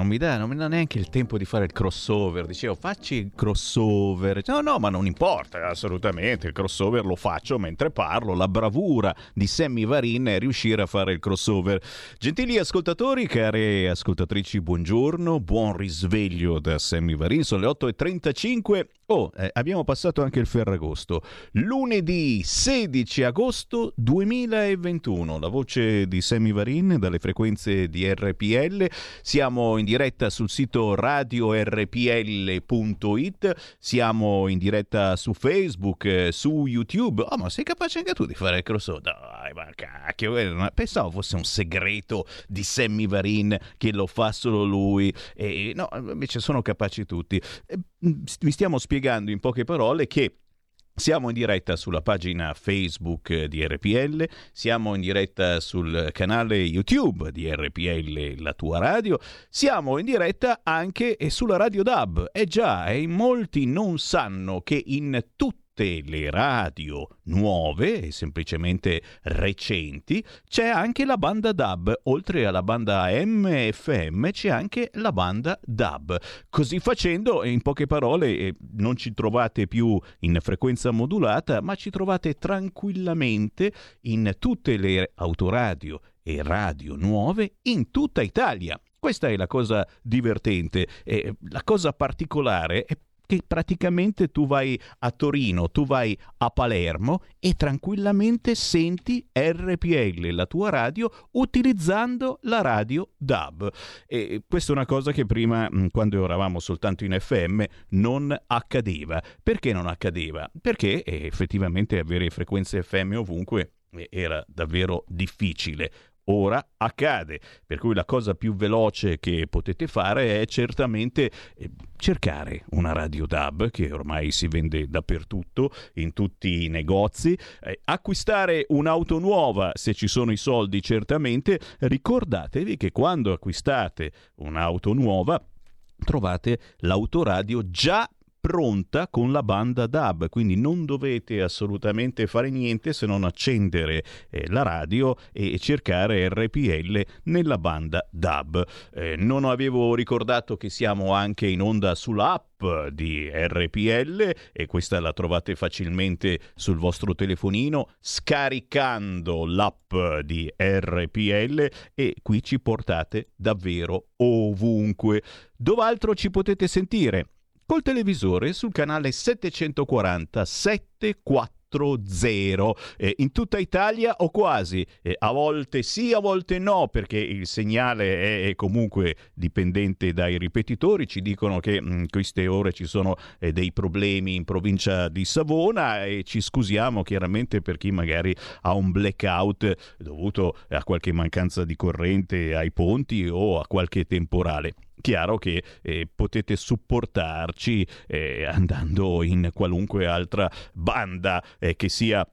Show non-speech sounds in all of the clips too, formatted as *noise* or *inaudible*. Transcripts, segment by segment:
non mi, dà, non mi dà neanche il tempo di fare il crossover. Dicevo, facci il crossover. No, no, ma non importa, assolutamente. Il crossover lo faccio mentre parlo. La bravura di Sammy Varin è riuscire a fare il crossover. Gentili ascoltatori, care ascoltatrici, buongiorno. Buon risveglio da Sammy Varin. Sono le 8.35. Oh, eh, abbiamo passato anche il Ferragosto. Lunedì 16 agosto 2021. La voce di Sammy Varin dalle frequenze di RPL. Siamo in diretta sul sito radiorpl.it, siamo in diretta su Facebook, eh, su YouTube. Oh, ma sei capace anche tu di fare crossover? Dai, ma cacchio, eh, pensavo fosse un segreto di Sammy Varin che lo fa solo lui. E no, invece sono capaci tutti. Vi stiamo spiegando in poche parole che siamo in diretta sulla pagina Facebook di RPL, siamo in diretta sul canale YouTube di RPL La tua radio, siamo in diretta anche sulla Radio DAB. E già, e molti non sanno che in tutti tutte le radio nuove e semplicemente recenti c'è anche la banda DAB, oltre alla banda AM e FM c'è anche la banda DAB. Così facendo, in poche parole, eh, non ci trovate più in frequenza modulata, ma ci trovate tranquillamente in tutte le autoradio e radio nuove in tutta Italia. Questa è la cosa divertente e la cosa particolare è che praticamente tu vai a Torino, tu vai a Palermo e tranquillamente senti RPL, la tua radio, utilizzando la radio DAB. E questa è una cosa che prima, quando eravamo soltanto in FM, non accadeva. Perché non accadeva? Perché eh, effettivamente avere frequenze FM ovunque eh, era davvero difficile ora accade. Per cui la cosa più veloce che potete fare è certamente eh, cercare una radio DAB che ormai si vende dappertutto, in tutti i negozi, eh, acquistare un'auto nuova se ci sono i soldi certamente. Ricordatevi che quando acquistate un'auto nuova trovate l'autoradio già pronta con la banda DAB, quindi non dovete assolutamente fare niente se non accendere eh, la radio e cercare RPL nella banda DAB. Eh, non avevo ricordato che siamo anche in onda sull'app di RPL e questa la trovate facilmente sul vostro telefonino scaricando l'app di RPL e qui ci portate davvero ovunque. Dov'altro ci potete sentire? Col televisore sul canale 740 740 eh, in tutta Italia o quasi, eh, a volte sì, a volte no, perché il segnale è, comunque dipendente dai ripetitori, ci dicono che in queste ore ci sono eh, dei problemi in provincia di Savona e ci scusiamo chiaramente per chi magari ha un blackout dovuto a qualche mancanza di corrente ai ponti o a qualche temporale chiaro che eh, potete supportarci eh, andando in qualunque altra banda eh, che sia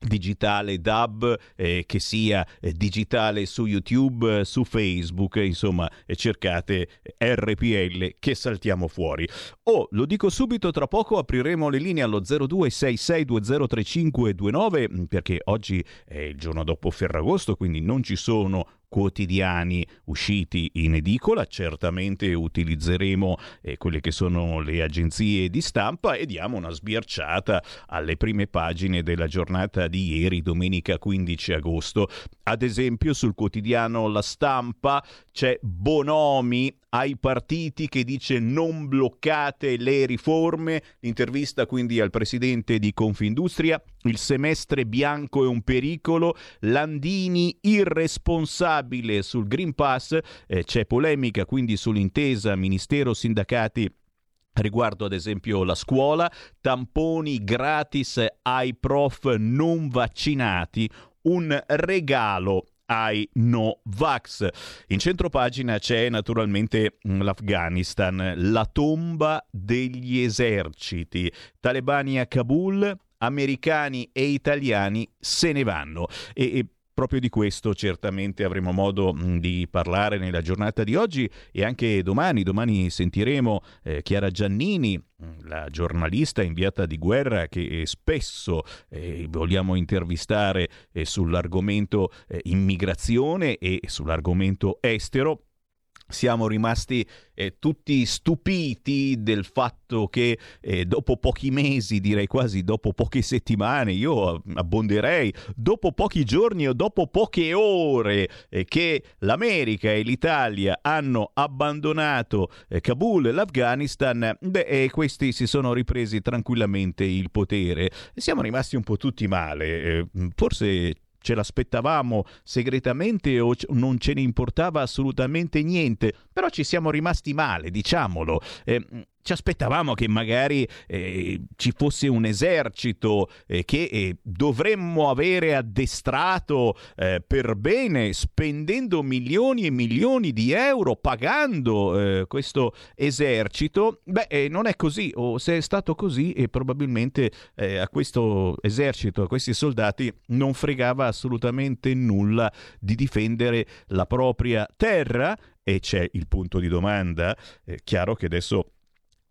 digitale DAB eh, che sia eh, digitale su YouTube, eh, su Facebook, insomma eh, cercate RPL che saltiamo fuori. Oh, lo dico subito, tra poco apriremo le linee allo 0266203529 mm, perché oggi è il giorno dopo Ferragosto, quindi non ci sono quotidiani usciti in edicola, certamente utilizzeremo eh, quelle che sono le agenzie di stampa e diamo una sbirciata alle prime pagine della giornata di ieri, domenica 15 agosto. Ad esempio sul quotidiano La Stampa c'è Bonomi ai partiti che dice non bloccate le riforme, l'intervista quindi al presidente di Confindustria, il semestre bianco è un pericolo, Landini irresponsabile sul Green Pass, eh, c'è polemica quindi sull'intesa Ministero-Sindacati Riguardo ad esempio la scuola, tamponi gratis ai prof non vaccinati, un regalo ai no vax. In centro pagina c'è naturalmente l'Afghanistan, la tomba degli eserciti. Talebani a Kabul, americani e italiani se ne vanno. E, e proprio di questo certamente avremo modo di parlare nella giornata di oggi e anche domani. Domani sentiremo eh, Chiara Giannini, la giornalista inviata di guerra che spesso eh, vogliamo intervistare eh, sull'argomento eh, immigrazione e sull'argomento estero siamo rimasti eh, tutti stupiti del fatto che eh, dopo pochi mesi, direi quasi dopo poche settimane, io abbonderei, dopo pochi giorni o dopo poche ore eh, che l'America e l'Italia hanno abbandonato eh, Kabul e l'Afghanistan, beh, questi si sono ripresi tranquillamente il potere. Siamo rimasti un po' tutti male, eh, forse ce l'aspettavamo segretamente o non ce ne importava assolutamente niente, però ci siamo rimasti male, diciamolo. Eh, ci aspettavamo che magari eh, ci fosse un esercito eh, che eh, dovremmo avere addestrato eh, per bene, spendendo milioni e milioni di euro, pagando eh, questo esercito. Beh, eh, non è così, o se è stato così, probabilmente a questo esercito, a questi soldati, non fregava assolutamente nulla di difendere la propria terra. E c'è il punto di domanda, chiaro che adesso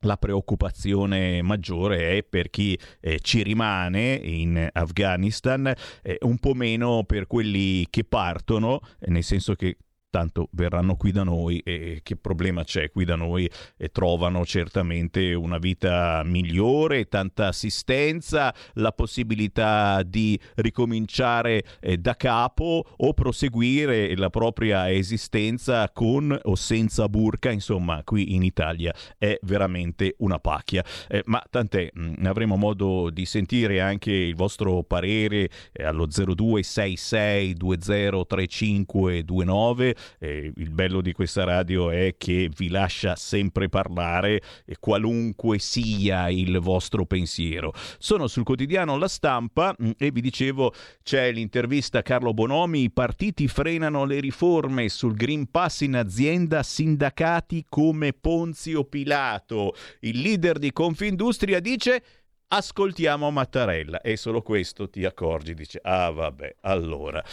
la preoccupazione maggiore è per chi eh, ci rimane in Afghanistan, eh, un po' meno per quelli che partono, nel senso che tanto verranno qui da noi e che problema c'è qui da noi e trovano certamente una vita migliore, tanta assistenza, la possibilità di ricominciare eh, da capo o proseguire la propria esistenza con o senza burca, insomma qui in Italia è veramente una pacchia. Eh, ma tant'è, mh, mm, avremo modo di sentire anche il vostro parere eh, allo 0266 203529 eh, il bello di questa radio è che vi lascia sempre parlare, qualunque sia il vostro pensiero. Sono sul quotidiano La Stampa mm, e vi dicevo c'è l'intervista a Carlo Bonomi, i partiti frenano le riforme sul Green Pass in azienda, sindacati come Ponzio Pilato. Il leader di Confindustria dice ascoltiamo Mattarella e solo questo ti accorgi, dice, ah vabbè, allora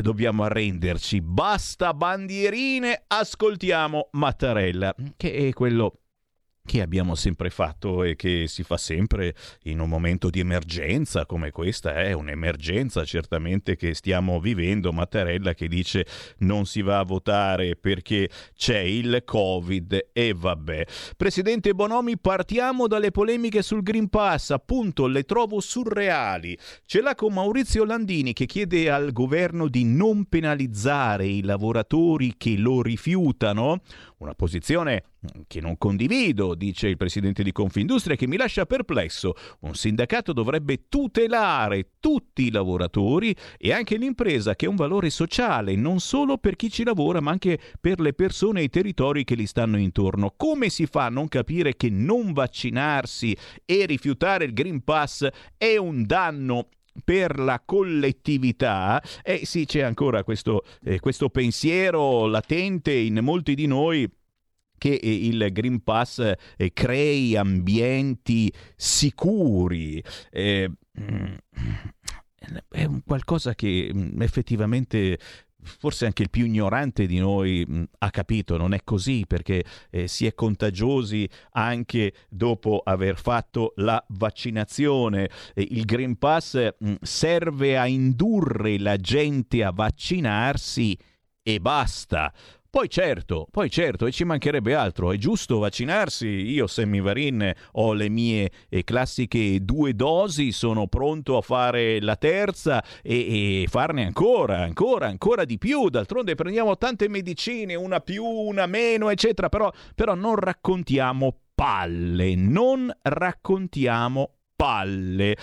dobbiamo arrenderci, basta bandierine, ascoltiamo Mattarella, che è quello che abbiamo sempre fatto e che si fa sempre in un momento di emergenza come questa è un'emergenza certamente che stiamo vivendo. Mattarella che dice non si va a votare perché c'è il covid. E vabbè. Presidente Bonomi partiamo dalle polemiche sul Green Pass. Appunto le trovo surreali. Ce l'ha con Maurizio Landini che chiede al governo di non penalizzare i lavoratori che lo rifiutano. Una posizione che non condivido, dice il presidente di Confindustria, che mi lascia perplesso. Un sindacato dovrebbe tutelare tutti i lavoratori e anche l'impresa, che è un valore sociale, non solo per chi ci lavora, ma anche per le persone e i territori che gli stanno intorno. Come si fa a non capire che non vaccinarsi e rifiutare il Green Pass è un danno per la collettività, e eh sì, c'è ancora questo, eh, questo pensiero latente in molti di noi che il Green Pass eh, crei ambienti sicuri. Eh, mm, è un qualcosa che mm, effettivamente forse anche il più ignorante di noi mh, ha capito, non è così perché eh, si è contagiosi anche dopo aver fatto la vaccinazione. Il Green Pass serve a indurre la gente a vaccinarsi e basta. Poi certo, poi certo, e ci mancherebbe altro, è giusto vaccinarsi. Io, Semivarin, ho le mie eh, classiche due dosi, sono pronto a fare la terza e, e, farne ancora, ancora, ancora di più. D'altronde prendiamo tante medicine, una più, una meno, eccetera, però, però non raccontiamo palle, non raccontiamo palle.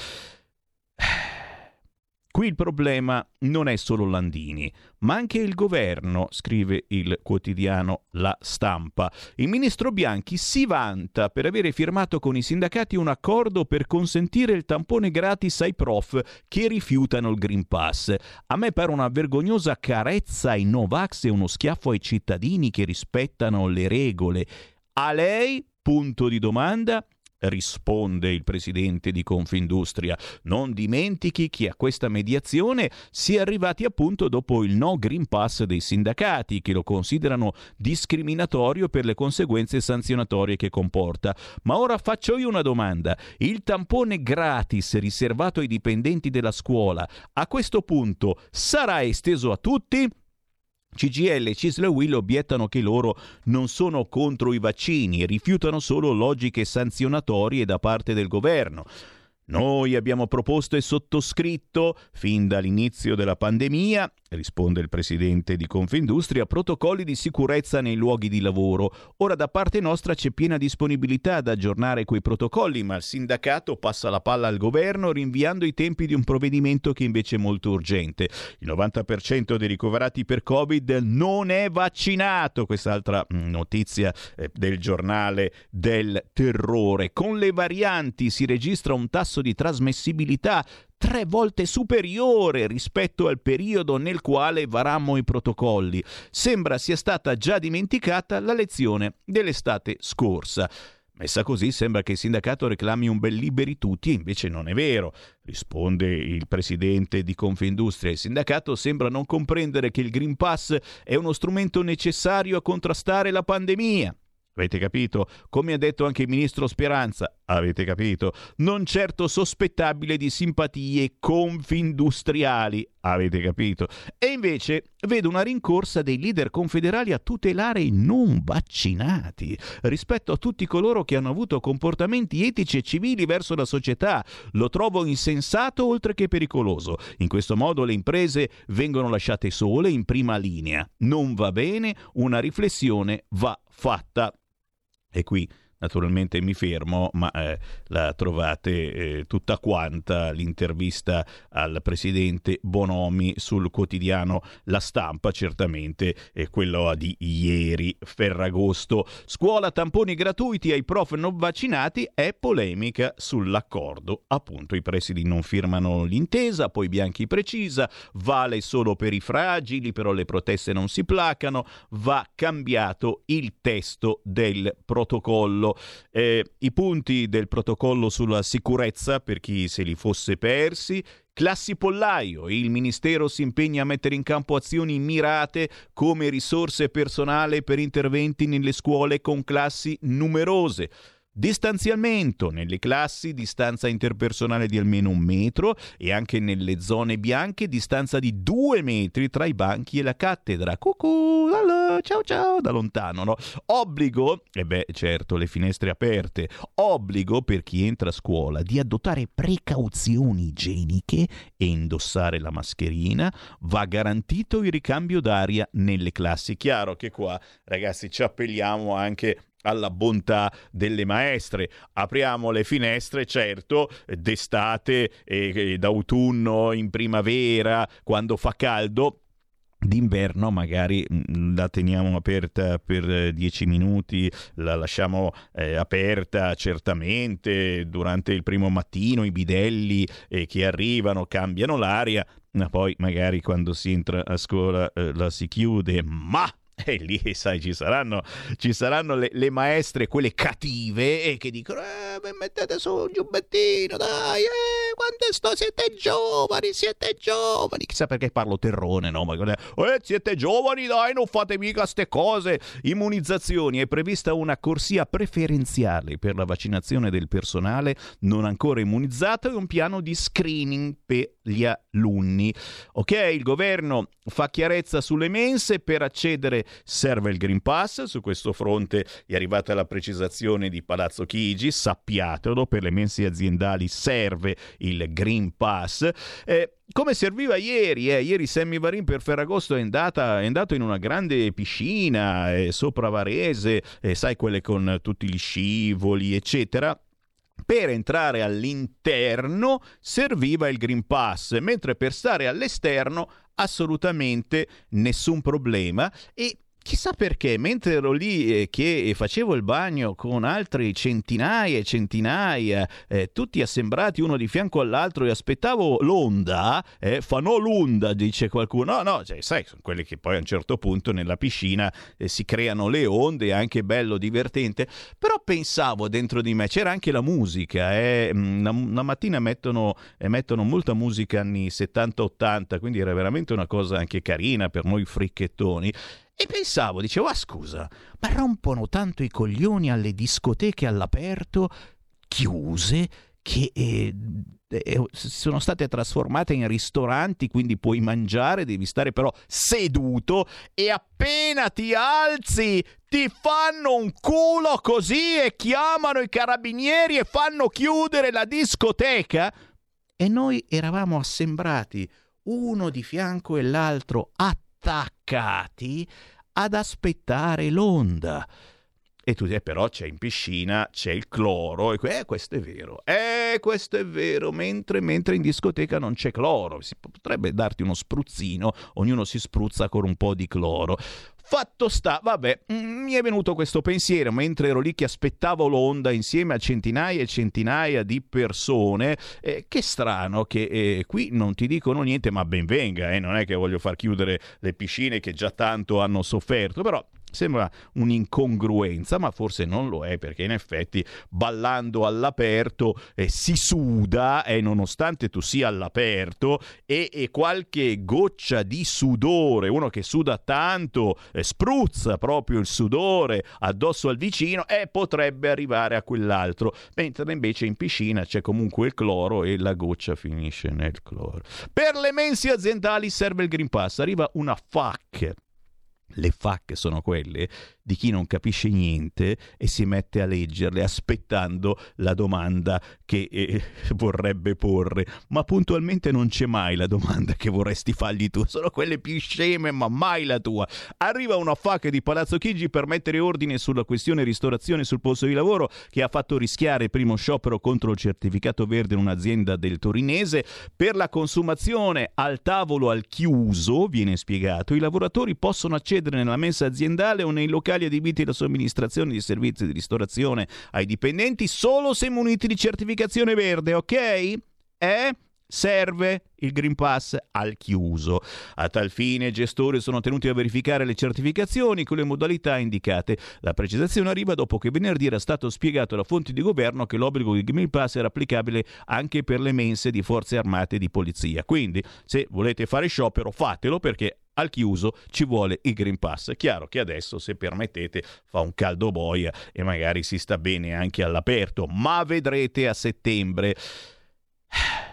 Qui il problema non è solo Landini, ma anche il governo, scrive il quotidiano La Stampa. Il ministro Bianchi si vanta per avere firmato con i sindacati un accordo per consentire il tampone gratis ai prof che rifiutano il Green Pass. A me pare una vergognosa carezza ai Novax e uno schiaffo ai cittadini che rispettano le regole. A lei? Punto di domanda risponde il presidente di Confindustria. Non dimentichi che a questa mediazione si è arrivati appunto dopo il no Green Pass dei sindacati che lo considerano discriminatorio per le conseguenze sanzionatorie che comporta. Ma ora faccio io una domanda. Il tampone gratis riservato ai dipendenti della scuola a questo punto sarà esteso a tutti? CGL e Cisle Will obiettano che loro non sono contro i vaccini e rifiutano solo logiche sanzionatorie da parte del governo. Noi abbiamo proposto e sottoscritto, fin dall'inizio della pandemia, risponde il presidente di Confindustria, protocolli di sicurezza nei luoghi di lavoro. Ora da parte nostra c'è piena disponibilità ad aggiornare quei protocolli, ma il sindacato passa la palla al governo rinviando i tempi di un provvedimento che invece è molto urgente. Il 90% dei ricoverati per Covid non è vaccinato, quest'altra mm, notizia eh, del giornale del terrore. Con le varianti si registra un tasso di trasmissibilità tre volte superiore rispetto al periodo nel quale varammo i protocolli. Sembra sia stata già dimenticata la lezione dell'estate scorsa. Messa così sembra che il sindacato reclami un bel liberi tutti e invece non è vero. Risponde il presidente di Confindustria. Il sindacato sembra non comprendere che il Green Pass è uno strumento necessario a contrastare la pandemia. Avete capito? Come ha detto anche il ministro Speranza, avete capito? Non certo sospettabile di simpatie confindustriali, avete capito? E invece vedo una rincorsa dei leader confederali a tutelare i non vaccinati rispetto a tutti coloro che hanno avuto comportamenti etici e civili verso la società. Lo trovo insensato oltre che pericoloso. In questo modo le imprese vengono lasciate sole in prima linea. Non va bene, una riflessione va fatta. E qui naturalmente mi fermo, ma eh, la trovate eh, tutta quanta l'intervista al presidente Bonomi sul quotidiano La Stampa, certamente è quello di ieri, Ferragosto. Scuola tamponi gratuiti ai prof non vaccinati è polemica sull'accordo. Appunto, i presidi non firmano l'intesa, poi Bianchi precisa, vale solo per i fragili, però le proteste non si placano, va cambiato il testo del protocollo. Eh, I punti del protocollo sulla sicurezza, per chi se li fosse persi, Classi pollaio, il Ministero si impegna a mettere in campo azioni mirate come risorse personale per interventi nelle scuole con classi numerose. Distanziamento nelle classi, distanza interpersonale di almeno un metro e anche nelle zone bianche distanza di due metri tra i banchi e la cattedra. Cucù, allora, ciao ciao, da lontano, no? Obbligo, e beh certo le finestre aperte, obbligo per chi entra a scuola di adottare precauzioni igieniche e indossare la mascherina, va garantito il ricambio d'aria nelle classi. Chiaro che qua ragazzi ci appelliamo anche alla bontà delle maestre. Apriamo le finestre, certo, d'estate e, e d'autunno, in primavera, quando fa caldo, D'inverno magari mm, la teniamo aperta per 10 minuti, la lasciamo eh, aperta certamente durante il primo mattino, i bidelli eh, che arrivano cambiano l'aria, ma poi magari quando si entra a scuola eh, la si chiude, ma *laughs* e lì, sai, ci saranno, ci saranno le, le, maestre, quelle cattive, eh, che dicono: eh, mettete su un giubbettino, dai, eh, quando sto, siete giovani, siete giovani. Chissà perché parlo terrone, no? Ma eh, siete giovani, dai, non fate mica ste cose. Immunizzazioni, è prevista una corsia preferenziale per la vaccinazione del personale non ancora immunizzato e un piano di screening per gli alunni. Ok, il governo fa chiarezza sulle mense per accedere serve il Green Pass, su questo fronte è arrivata la precisazione di Palazzo Chigi, sappiatelo, per le mense aziendali serve il Green Pass. Eh, come serviva ieri, eh? ieri Sammy Varin per Ferragosto è, andata, è andato in una grande piscina eh, sopra Varese, eh, sai quelle con tutti gli scivoli, eccetera. Per entrare all'interno serviva il Green Pass, mentre per stare all'esterno assolutamente nessun problema e Chissà perché, mentre ero lì eh, che facevo il bagno con altri centinaia e centinaia, eh, tutti assembrati uno di fianco all'altro e aspettavo l'onda, eh, fanò l'onda, dice qualcuno. No, no, cioè, sai, sono quelli che poi a un certo punto nella piscina eh, si creano le onde, è anche bello, divertente. Però pensavo dentro di me, c'era anche la musica, eh, una, una, mattina mettono, eh, mettono molta musica anni 70-80, quindi era veramente una cosa anche carina per noi fricchettoni. E pensavo, dicevo, ah scusa, ma rompono tanto i coglioni alle discoteche all'aperto, chiuse, che eh, eh, sono state trasformate in ristoranti, quindi puoi mangiare, devi stare però seduto e appena ti alzi ti fanno un culo così e chiamano i carabinieri e fanno chiudere la discoteca. E noi eravamo assembrati uno di fianco e l'altro attaccati ad aspettare l'onda. E tu dici, eh, però c'è in piscina, c'è il cloro, e eh, questo è vero, eh, questo è vero, mentre, mentre in discoteca non c'è cloro, si potrebbe darti uno spruzzino, ognuno si spruzza con un po' di cloro. Fatto sta, vabbè, mm, mi è venuto questo pensiero mentre ero lì che aspettavo l'onda insieme a centinaia e centinaia di persone. Eh, che strano che eh, qui non ti dicono niente, ma ben venga, eh, non è che voglio far chiudere le piscine che già tanto hanno sofferto, però Sembra un'incongruenza, ma forse non lo è perché in effetti ballando all'aperto eh, si suda e nonostante tu sia all'aperto e, e, qualche goccia di sudore, uno che suda tanto, eh, spruzza proprio il sudore addosso al vicino e potrebbe arrivare a quell'altro, mentre invece in piscina c'è comunque il cloro e la goccia finisce nel cloro. Per le mense aziendali serve il Green Pass, arriva una FAC le FAC sono quelle di chi non capisce niente e si mette a leggerle aspettando la domanda che eh, *laughs* vorrebbe porre, ma puntualmente non c'è mai la domanda che vorresti fargli tu, sono quelle più sceme, ma mai la tua. Arriva una FAC di Palazzo Chigi per mettere ordine sulla questione ristorazione sul posto di lavoro che ha fatto rischiare il primo sciopero contro il certificato verde in un'azienda del torinese. Per la consumazione al tavolo al chiuso, viene spiegato, i lavoratori possono accedere nella mensa aziendale o nei locali adibiti alla somministrazione di servizi di ristorazione ai dipendenti solo se muniti di certificazione verde, ok? Eh? serve il Green Pass al chiuso. A tal fine i gestori sono tenuti a verificare le certificazioni con le modalità indicate. La precisazione arriva dopo che venerdì era stato spiegato da fonti di governo che l'obbligo di Green Pass era applicabile anche per le mense di forze armate e di polizia. Quindi, se volete fare sciopero, fatelo perché al chiuso ci vuole il Green Pass. È chiaro che adesso, se permettete, fa un caldo boia e magari si sta bene anche all'aperto, ma vedrete a settembre *sighs*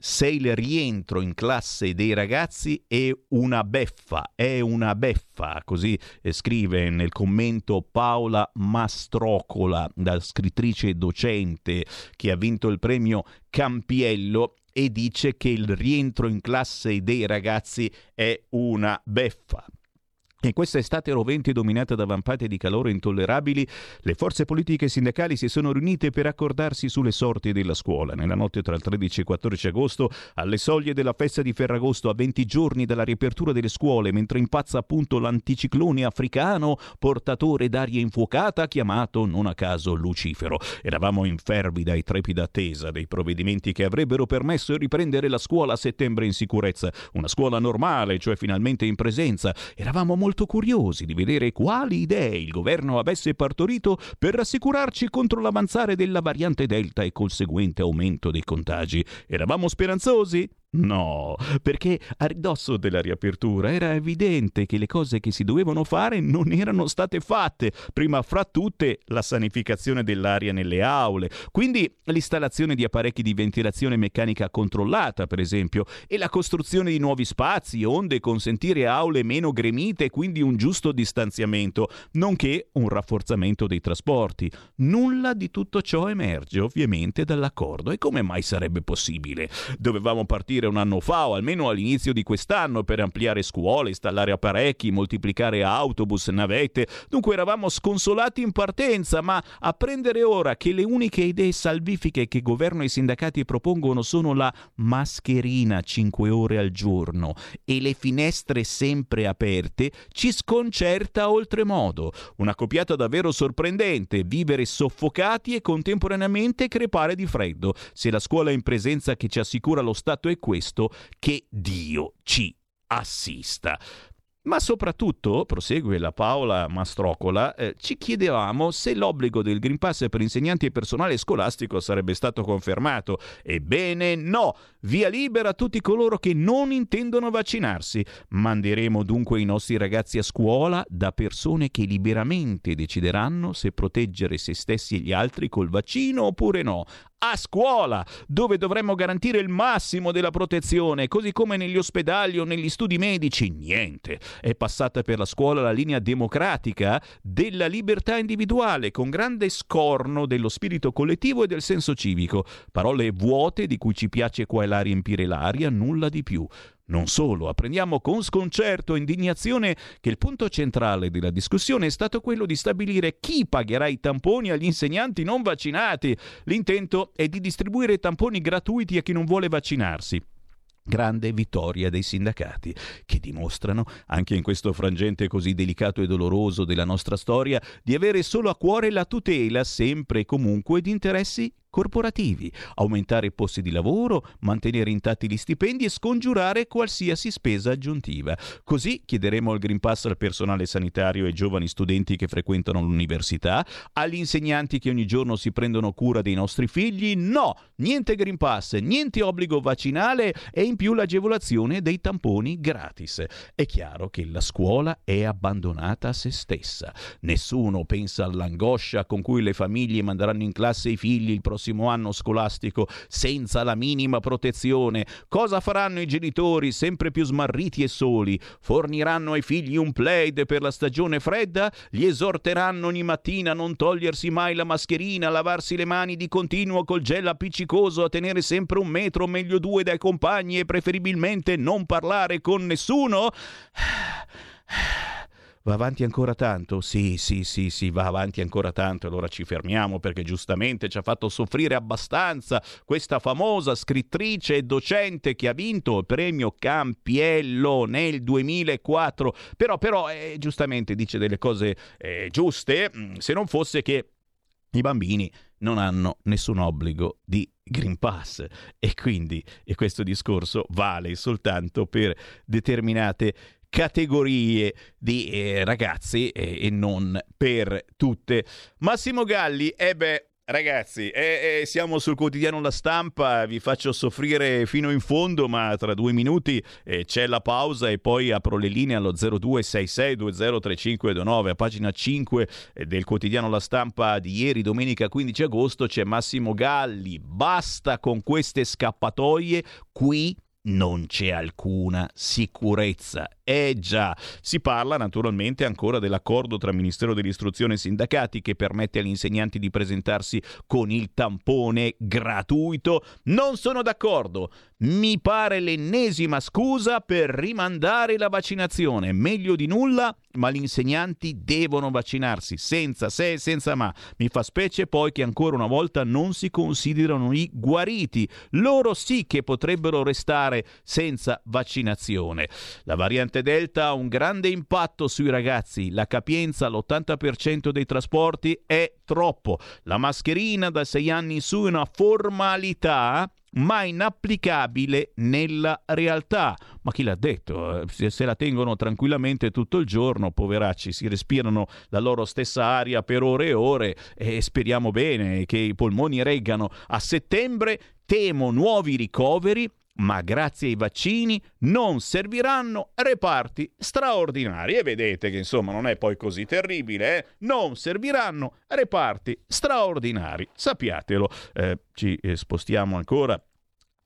se il rientro in classe dei ragazzi è una beffa, è una beffa, così scrive nel commento Paola Mastrocola, da scrittrice docente che ha vinto il premio Campiello e dice che il rientro in classe dei ragazzi è una beffa. In questa estate rovente dominata da vampate di calore intollerabili, le forze politiche e sindacali si sono riunite per accordarsi sulle sorti della scuola. Nella notte tra il 13 e il 14 agosto, alle soglie della festa di Ferragosto, a 20 giorni dalla riapertura delle scuole, mentre impazza appunto l'anticiclone africano, portatore d'aria infuocata, chiamato non a caso Lucifero. Eravamo in fervida e trepida attesa dei provvedimenti che avrebbero permesso di riprendere la scuola a settembre in sicurezza. Una scuola normale, cioè finalmente in presenza. Eravamo molto molto curiosi di vedere quali idee il governo avesse partorito per rassicurarci contro l'avanzare della variante Delta e conseguente aumento dei contagi. Eravamo speranzosi? No, perché a ridosso della riapertura era evidente che le cose che si dovevano fare non erano state fatte, prima fra tutte la sanificazione dell'aria nelle aule, quindi l'installazione di apparecchi di ventilazione meccanica controllata, per esempio, e la costruzione di nuovi spazi, onde consentire aule meno gremite e quindi un giusto distanziamento, nonché un rafforzamento dei trasporti. Nulla di tutto ciò emerge ovviamente dall'accordo. E come mai sarebbe possibile? Dovevamo partire partire un anno fa o almeno all'inizio di quest'anno per ampliare scuole, installare apparecchi, moltiplicare autobus, navette. Dunque eravamo sconsolati in partenza, ma a prendere ora che le uniche idee salvifiche che governo e sindacati propongono sono la mascherina 5 ore al giorno e le finestre sempre aperte, ci sconcerta oltremodo. Una copiata davvero sorprendente, vivere soffocati e contemporaneamente crepare di freddo. Se la scuola in presenza che ci assicura lo Stato è questo che Dio ci assista. Ma soprattutto, prosegue la Paola Mastrocola, eh, ci chiedevamo se l'obbligo del Green Pass per insegnanti e personale scolastico sarebbe stato confermato. Ebbene no, via libera a tutti coloro che non intendono vaccinarsi. Manderemo dunque i nostri ragazzi a scuola da persone che liberamente decideranno se proteggere se stessi e gli altri col vaccino oppure no. A scuola, dove dovremmo garantire il massimo della protezione, così come negli ospedali o negli studi medici. Niente. È passata per la scuola la linea democratica della libertà individuale, con grande scorno dello spirito collettivo e del senso civico. Parole vuote di cui ci piace qua e là riempire l'aria, nulla di più. Non solo, apprendiamo con sconcerto e indignazione che il punto centrale della discussione è stato quello di stabilire chi pagherà i tamponi agli insegnanti non vaccinati. L'intento è di distribuire tamponi gratuiti a chi non vuole vaccinarsi. Grande vittoria dei sindacati, che dimostrano, anche in questo frangente così delicato e doloroso della nostra storia, di avere solo a cuore la tutela, sempre e comunque, di interessi corporativi, aumentare i posti di lavoro, mantenere intatti gli stipendi e scongiurare qualsiasi spesa aggiuntiva. Così chiederemo il Green Pass al personale sanitario e ai giovani studenti che frequentano l'università, agli insegnanti che ogni giorno si prendono cura dei nostri figli. No, niente Green Pass, niente obbligo vaccinale e in più l'agevolazione dei tamponi gratis. È chiaro che la scuola è abbandonata a se stessa. Nessuno pensa all'angoscia con cui le famiglie manderanno in classe i figli il prossimo prossimo anno scolastico senza la minima protezione. Cosa faranno i genitori sempre più smarriti e soli? Forniranno ai figli un plaid per la stagione fredda? Gli esorteranno ogni mattina a non togliersi mai la mascherina, a lavarsi le mani di continuo col gel appiccicoso, a tenere sempre un metro, meglio due dai compagni e preferibilmente non parlare con nessuno? *sighs* Va avanti ancora tanto? Sì, sì, sì, sì, va avanti ancora tanto. Allora ci fermiamo perché giustamente ci ha fatto soffrire abbastanza questa famosa scrittrice e docente che ha vinto il premio Campiello nel 2004. Però, però, eh, giustamente dice delle cose eh, giuste, mm, se non fosse che i bambini non hanno nessun obbligo di Green Pass e quindi e questo discorso vale soltanto per determinate categorie di eh, ragazzi eh, e non per tutte. Massimo Galli, eh beh, Ragazzi, eh, eh, siamo sul quotidiano La Stampa, vi faccio soffrire fino in fondo, ma tra due minuti eh, c'è la pausa e poi apro le linee allo 0266203529. A pagina 5 eh, del quotidiano La Stampa di ieri, domenica 15 agosto, c'è Massimo Galli. Basta con queste scappatoie, qui non c'è alcuna sicurezza. Eh già, si parla naturalmente ancora dell'accordo tra Ministero dell'Istruzione e sindacati che permette agli insegnanti di presentarsi con il tampone gratuito. Non sono d'accordo. Mi pare l'ennesima scusa per rimandare la vaccinazione. Meglio di nulla, ma gli insegnanti devono vaccinarsi senza se e senza ma. Mi fa specie poi che ancora una volta non si considerano i guariti. Loro sì che potrebbero restare senza vaccinazione. La variante variante Delta ha un grande impatto sui ragazzi. La capienza all'80% dei trasporti è troppo. La mascherina da 6 anni in su è una formalità ma inapplicabile nella realtà. Ma chi l'ha detto? Se, la tengono tranquillamente tutto il giorno, poveracci, si respirano la loro stessa aria per ore e ore e speriamo bene che i polmoni reggano. A settembre temo nuovi ricoveri ma grazie ai vaccini non serviranno reparti straordinari. E vedete che insomma non è poi così terribile, eh? non serviranno reparti straordinari. Sappiatelo. Eh, ci eh, spostiamo ancora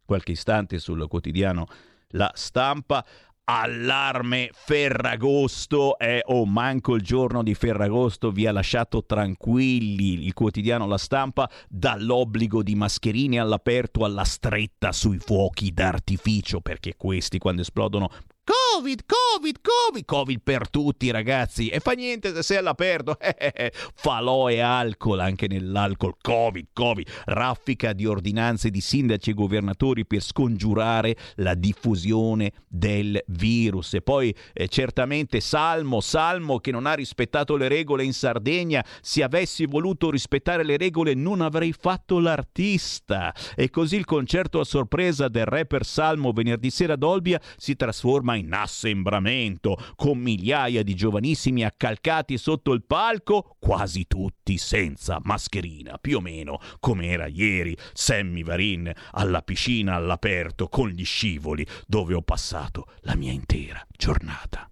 qualche istante sul quotidiano La Stampa. Allarme Ferragosto, eh, oh manco il giorno di Ferragosto vi ha lasciato tranquilli. Il quotidiano La Stampa dall'obbligo di mascherine all'aperto alla stretta sui fuochi d'artificio perché questi quando esplodono Covid, Covid, Covid, Covid per tutti ragazzi. E fa niente se sei all'aperto, *laughs* falò e alcol anche nell'alcol, Covid, Covid, raffica di ordinanze di sindaci e governatori per scongiurare la diffusione del virus. E poi eh, certamente Salmo, Salmo che non ha rispettato le regole in Sardegna, se avessi voluto rispettare le regole non avrei fatto l'artista. E così il concerto a sorpresa del rapper Salmo venerdì sera ad Olbia si trasforma ma in assembramento, con migliaia di giovanissimi accalcati sotto il palco, quasi tutti senza mascherina, più o meno come era ieri Sammy Varin alla piscina all'aperto con gli scivoli, dove ho passato la mia intera giornata.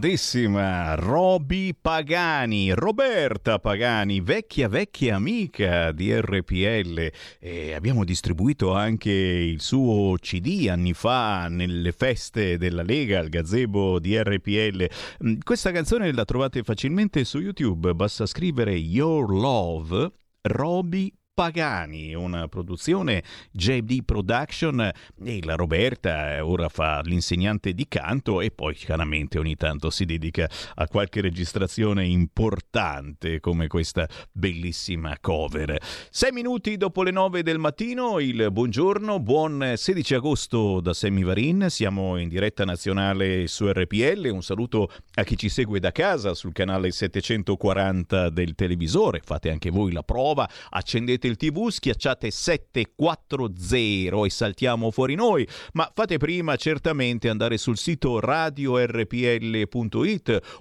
Grandissima Roby Pagani, Roberta Pagani, vecchia vecchia amica di RPL e abbiamo distribuito anche il suo CD anni fa nelle feste della Lega al gazebo di RPL. Mm, Questa canzone la trovate facilmente su YouTube, basta scrivere Your Love Roby Pagani, una produzione JD Production e la Roberta eh, ora fa l'insegnante di canto e poi chiaramente ogni tanto si dedica a qualche registrazione importante come questa bellissima cover. Sei minuti dopo le nove del mattino, il buongiorno, buon 16 agosto da Sammy Varin, siamo in diretta nazionale su RPL, un saluto a chi ci segue da casa sul canale 740 del televisore, fate anche voi la prova, accendete il tv, schiacciate 740 e saltiamo fuori noi, ma fate prima certamente andare sul sito radiorpl.it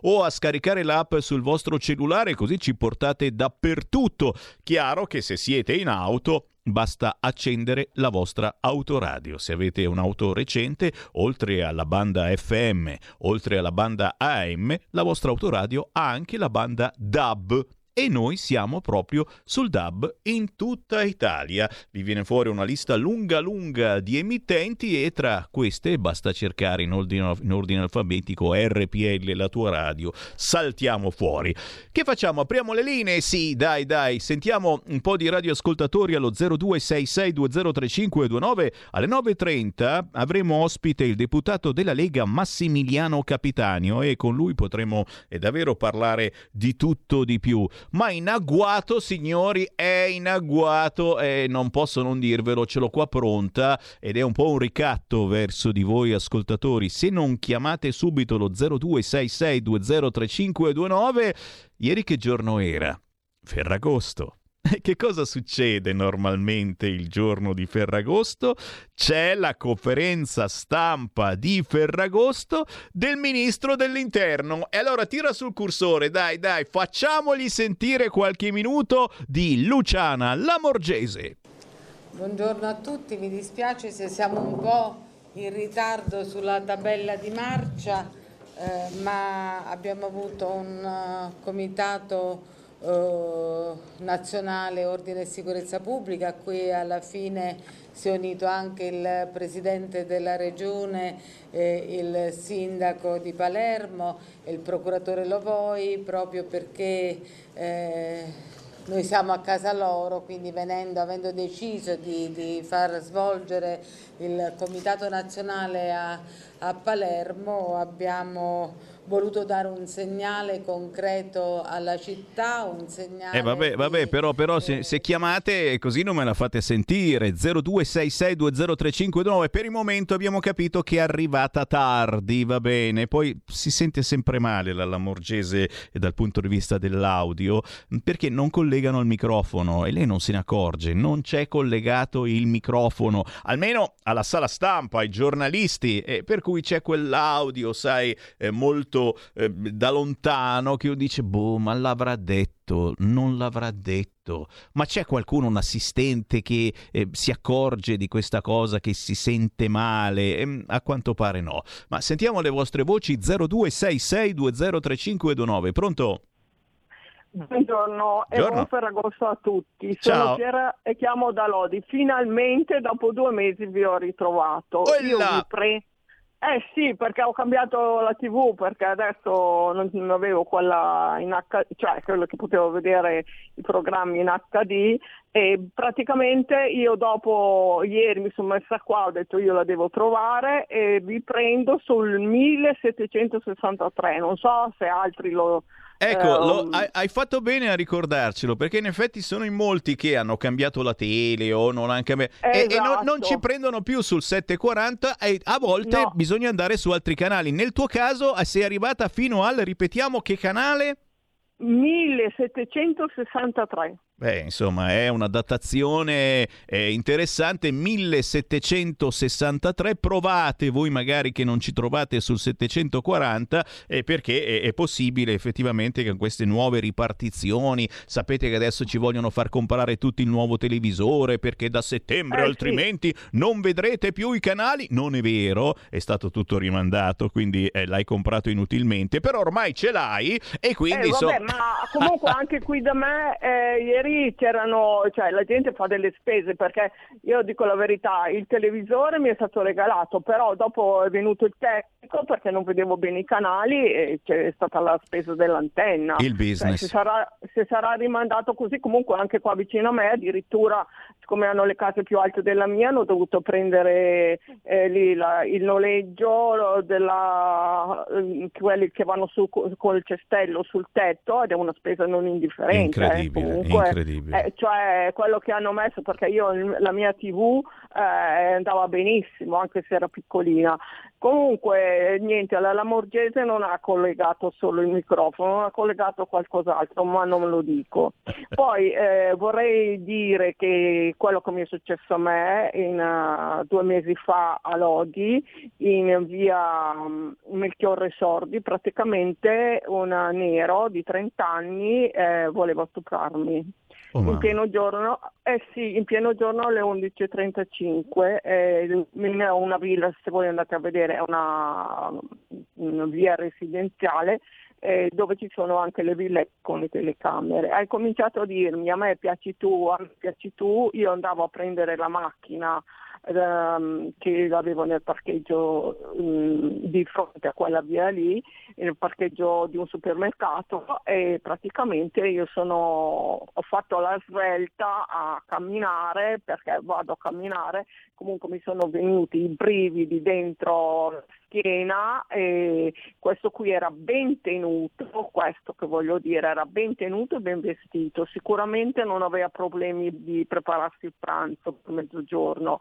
o a scaricare l'app sul vostro cellulare così ci portate dappertutto. Chiaro che se siete in auto basta accendere la vostra autoradio. Se avete un'auto recente, oltre alla banda FM, oltre alla banda AM, la vostra autoradio ha anche la banda DAB e noi siamo proprio sul DAB in tutta Italia. Vi viene fuori una lista lunga lunga di emittenti e tra queste basta cercare in ordine, in ordine alfabetico RPL la tua radio. Saltiamo fuori. Che facciamo? Apriamo le linee? Sì, dai, dai, sentiamo un po' di radioascoltatori allo 0266203529. Alle 9.30 avremo ospite il deputato della Lega Massimiliano Capitanio e con lui potremo eh, davvero parlare di tutto di più. Ma in agguato, signori, è in agguato e non posso non dirvelo, ce l'ho qua pronta ed è un po' un ricatto verso di voi ascoltatori. Se non chiamate subito lo 0266203529, ieri che giorno era? Ferragosto. *laughs* Che cosa succede normalmente il giorno di Ferragosto? C'è la conferenza stampa di Ferragosto del ministro dell'interno. E allora tira sul cursore, dai, dai, facciamogli sentire qualche minuto di Luciana Lamorgese. Buongiorno a tutti, mi dispiace se siamo un po' in ritardo sulla tabella di marcia, eh, ma abbiamo avuto un eh, comitato eh, nazionale ordine e sicurezza pubblica a cui alla fine si è unito anche il presidente della regione, eh, il sindaco di Palermo e il procuratore Lovoi proprio perché eh, noi siamo a casa loro, quindi venendo, avendo deciso di, di far svolgere il comitato nazionale a, a Palermo, abbiamo voluto dare un segnale concreto alla città, un segnale Eh vabbè, vabbè, però, però se, se chiamate così non me la fate sentire. 0266203529. Per il momento abbiamo capito che è arrivata tardi, va bene. Poi si sente sempre male la Lamorgese dal punto di vista dell'audio perché non collegano il microfono e lei non se ne accorge. Non c'è collegato il microfono, almeno alla sala stampa, ai giornalisti, e per cui c'è quell'audio, sai, eh, molto eh, da lontano che uno dice, boh, ma l'avrà detto, non l'avrà detto. Ma c'è qualcuno, un assistente che eh, si accorge di questa cosa, che si sente male? Ehm, a quanto pare no. Ma sentiamo le vostre voci 0266203529. Pronto? Buongiorno e buon Ferragosto a tutti. Ciao. Sono Piera e chiamo da Lodi. Finalmente dopo due mesi vi ho ritrovato. Io Olla! vi pre- Eh sì, perché ho cambiato la TV perché adesso non, avevo quella in HD, cioè quello che potevo vedere i programmi in HD e praticamente io dopo ieri mi sono messa qua, ho detto io la devo trovare e vi prendo sul 1763, non so se altri lo Ecco, eh, lo- um, hai, hai fatto bene a ricordarcelo, perché in effetti sono in molti che hanno cambiato la tele o non hanno cambiato... E, e non, non Esatto. ci prendono più sul 740 e a volte No. bisogna andare su altri canali. Nel tuo caso eh, sei arrivata fino al, ripetiamo, che canale? 1763. Beh, insomma, è una datazione eh, interessante, 1763, provate voi magari che non ci trovate sul 740, eh, perché è, è possibile effettivamente che con queste nuove ripartizioni, sapete che adesso ci vogliono far comprare tutti il nuovo televisore perché da settembre Eh, sì. altrimenti non vedrete più i canali, non è vero, è stato tutto rimandato, quindi eh, l'hai comprato inutilmente, però ormai ce l'hai e quindi... Eh, vabbè, insomma- ma comunque *laughs* anche qui da me eh, ieri c'erano, cioè la gente fa delle spese perché io dico la verità, il televisore mi è stato regalato, però dopo è venuto il tecnico perché non vedevo bene i canali e c'è stata la spesa dell'antenna. Il Cioè, business. se, sarà, se sarà rimandato così, comunque anche qua vicino a me, addirittura siccome hanno le case più alte della mia, hanno dovuto prendere eh, lì la- il noleggio della, eh, quelli che vanno su co- col cestello sul tetto ed è una spesa non indifferente. eh, Incredibile, comunque. incredibile. Eh, cioè quello che hanno messo perché io la mia tv eh, andava benissimo anche se era piccolina. Comunque niente la Lamorgese non ha collegato solo il microfono ha collegato qualcos'altro ma non lo dico. *laughs* Poi eh, vorrei dire che quello che mi è successo a me in, eh, due mesi fa a Lodi in via mm, Melchiorre Sordi praticamente un nero di 30 anni eh, voleva stuprarmi Oh, in pieno giorno, eh sì, in pieno giorno alle 11.35, eh, in una villa, se voi andate a vedere, è una, una via residenziale eh, dove ci sono anche le ville con le telecamere. Hai cominciato a dirmi a me piaci tu, a me piaci tu, io andavo a prendere la macchina ehm, che avevo nel parcheggio mm, di fronte a quella via lì, nel parcheggio di un supermercato e praticamente io sono, ho fatto la svelta a camminare perché vado a camminare, comunque mi sono venuti i brividi dentro la schiena e questo qui era ben tenuto, questo che voglio dire, era ben tenuto e ben vestito, sicuramente non aveva problemi di prepararsi il pranzo per mezzogiorno.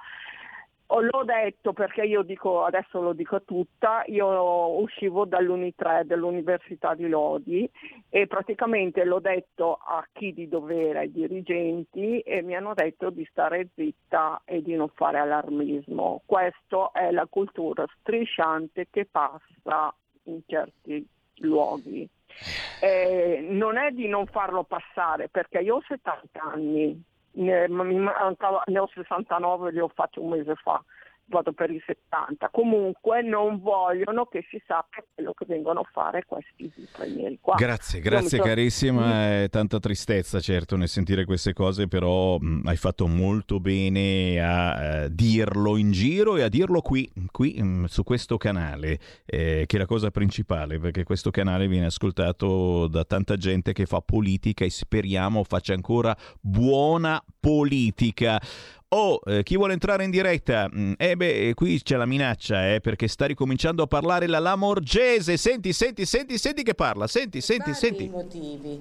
L'ho detto perché io dico, adesso lo dico tutta, io uscivo dall'Uni3 dell'Università di Lodi e praticamente l'ho detto a chi di dovere, ai dirigenti e mi hanno detto di stare zitta e di non fare allarmismo. Questa è la cultura strisciante che passa in certi luoghi. Eh, non è di non farlo passare perché io ho 70 anni, ne, ma mi mancava- ne ho 69, li ho fatti un mese fa, vado per i 70. Comunque non vogliono che si sappia quello che vengono a fare questi stranieri qua. Grazie, grazie sono- carissima, è tanta tristezza certo nel sentire queste cose, però mh, hai fatto molto bene a eh, dirlo in giro e a dirlo qui, qui mh, su questo canale, eh, che è la cosa principale, perché questo canale viene ascoltato da tanta gente che fa politica e speriamo faccia ancora buona politica. Oh, eh, chi vuole entrare in diretta? Mm, Eh beh, qui c'è la minaccia, eh, perché sta ricominciando a parlare la Lamorgese. Senti, senti, senti, senti che parla. Senti, senti, senti. motivi.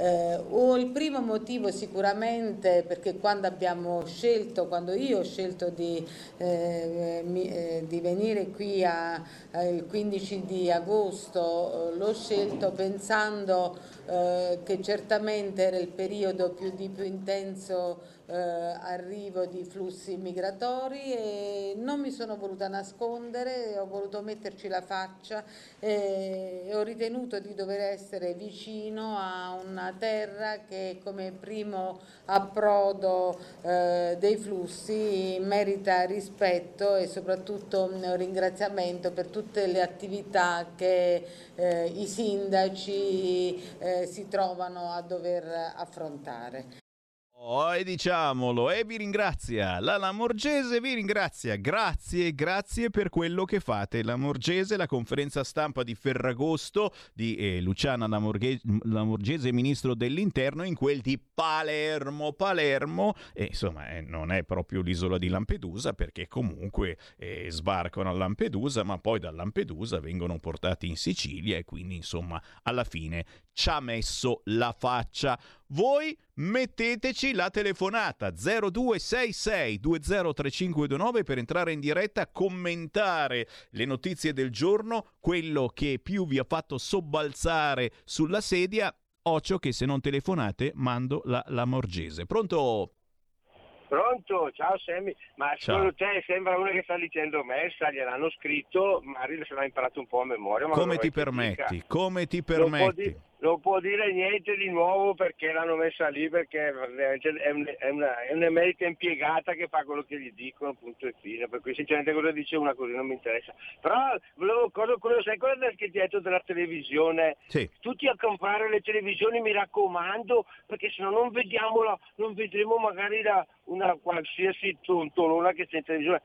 Eh, o il primo motivo sicuramente perché quando abbiamo scelto, quando io ho scelto di, eh, mi- eh, di venire qui a- eh, il 15 di agosto, eh, l'ho scelto pensando eh, che certamente era il periodo più, di più intenso eh, arrivo di flussi migratori e non mi sono voluta nascondere, ho voluto metterci la faccia e, ho ritenuto di dover essere vicino a una terra che come primo approdo eh, dei flussi merita rispetto e soprattutto un ringraziamento per tutte le attività che eh, i sindaci eh, si trovano a dover affrontare. Oh, e diciamolo, e vi ringrazia. La Lamorgese vi ringrazia. Grazie, grazie per quello che fate. Lamorgese, la conferenza stampa di Ferragosto di eh, Luciana Lamorghe- Lamorgese, ministro dell'interno, in quel di Palermo. Palermo, e insomma, eh, non è proprio l'isola di Lampedusa, perché comunque eh, sbarcano a Lampedusa, ma poi da Lampedusa vengono portati in Sicilia e quindi, insomma, alla fine ci ha messo la faccia. Voi metteteci la telefonata 0266 203529 per entrare in diretta, commentare le notizie del giorno, quello che più vi ha fatto sobbalzare sulla sedia. Occhio che se non telefonate mando la Lamorgese. Pronto? Pronto, ciao Sammy, ma Ciao. secondo te sembra uno che sta dicendo messa, gliel'hanno scritto, Mario se l'ha imparato un po' a memoria. Come ti permetti? Come ti permetti? Non può dire niente di nuovo perché l'hanno messa lì, perché è, un- è una, è un'emerita impiegata che fa quello che gli dicono, punto e fine. Per cui sinceramente cosa dice una così non mi interessa. Però volevo, cosa, quello, sai cosa che ti ha detto della televisione? Sì. Tutti a comprare le televisioni, mi raccomando, perché se no non vediamo la- non vedremo magari la- una qualsiasi tontolona che c'è in televisione.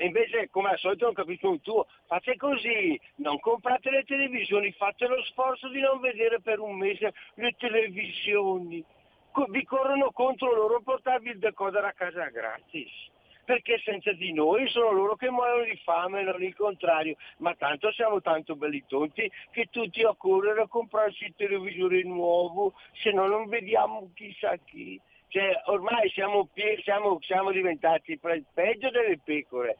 Invece, come al solito, non capisco il tuo. Fate così, non comprate le televisioni, fate lo sforzo di non vedere per un mese le televisioni. Vi corrono contro loro portarvi il decoder a casa gratis. Perché senza di noi sono loro che muoiono di fame, non il contrario. Ma tanto siamo tanto belli tonti che tutti a correre a comprarsi il televisore nuovo, se no non vediamo chissà chi. Cioè, ormai siamo, siamo- siamo diventati peggio delle pecore.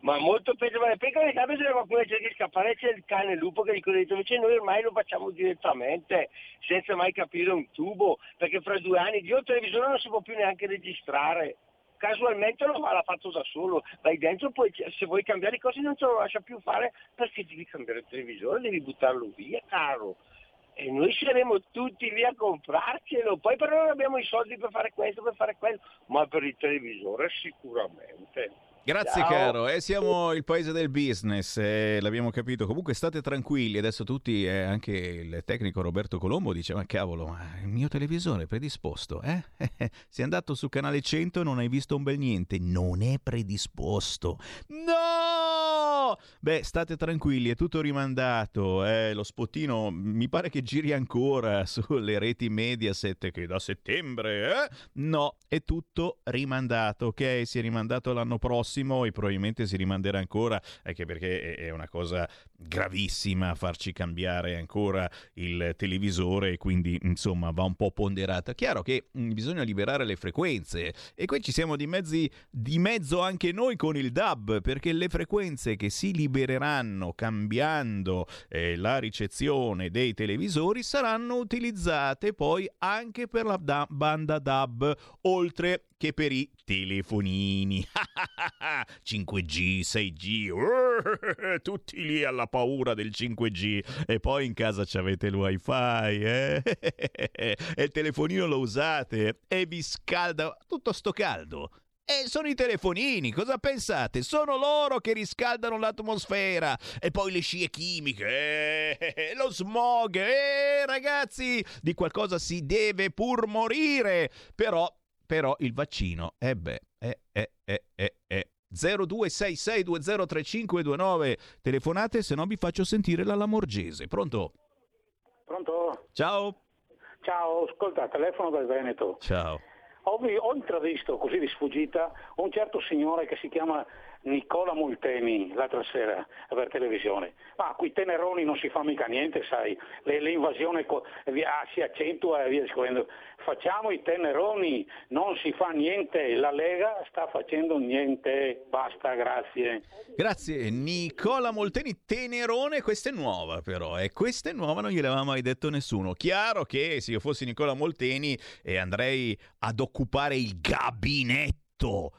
Ma molto peggio delle pecore, sapete se qualcuno cerca di scappare c'è il cane il lupo che dicono dentro, invece noi ormai lo facciamo direttamente, senza mai capire un tubo, perché fra due anni Dio il televisore non si può più neanche registrare. Casualmente lo fa, l'ha fatto da solo, vai dentro, poi se vuoi cambiare cose non te lo lascia più fare perché devi cambiare il televisore, devi buttarlo via, caro. E noi saremo tutti lì a comprarcelo, poi però non abbiamo i soldi per fare questo, per fare quello, ma per il televisore sicuramente. Grazie Ciao. caro, eh, siamo il paese del business, eh, l'abbiamo capito. Comunque state tranquilli, adesso tutti, eh, anche il tecnico Roberto Colombo dice, ma cavolo, ma il mio televisore è predisposto, eh? *laughs* Sei andato su canale 100 e non hai visto un bel niente, non è predisposto. No! Beh, state tranquilli, è tutto rimandato, eh, lo spottino mi pare che giri ancora *laughs* sulle reti Mediaset che da settembre, eh? No, è tutto rimandato, ok? Si è rimandato l'anno prossimo e probabilmente si rimanderà ancora, anche perché è una cosa gravissima farci cambiare ancora il televisore e quindi insomma va un po' ponderata. Chiaro che mm, bisogna liberare le frequenze e qui ci siamo di, mezzi, di mezzo anche noi con il DAB perché le frequenze che si libereranno cambiando eh, la ricezione dei televisori saranno utilizzate poi anche per la da- banda DAB oltre che per i telefonini 5G, 6G uh, tutti lì alla paura del 5G e poi in casa ci avete il wifi eh? *laughs* e il telefonino lo usate e vi scalda tutto sto caldo e sono i telefonini, cosa pensate? Sono loro che riscaldano l'atmosfera e poi le scie chimiche, eh, lo smog, eh, ragazzi, di qualcosa si deve pur morire. Però, però il vaccino, eh beh, eh, eh, eh, eh, eh. 0266203529 telefonate se no vi faccio sentire la Lamorgese. Pronto? Pronto? Ciao. Ciao, ascolta, telefono dal Veneto. Ciao. Ho, ho intravisto così di sfuggita un certo signore che si chiama Nicola Molteni l'altra sera per televisione. Ma qui Teneroni non si fa mica niente, sai, l'invasione via- si accentua e via discorrendo. Facciamo i Teneroni, non si fa niente, la Lega sta facendo niente, basta, grazie. Grazie Nicola Molteni Tenerone, questa è nuova però, e questa è nuova, non gliel'aveva mai detto nessuno. Chiaro che se io fossi Nicola Molteni eh, andrei ad occupare il gabinetto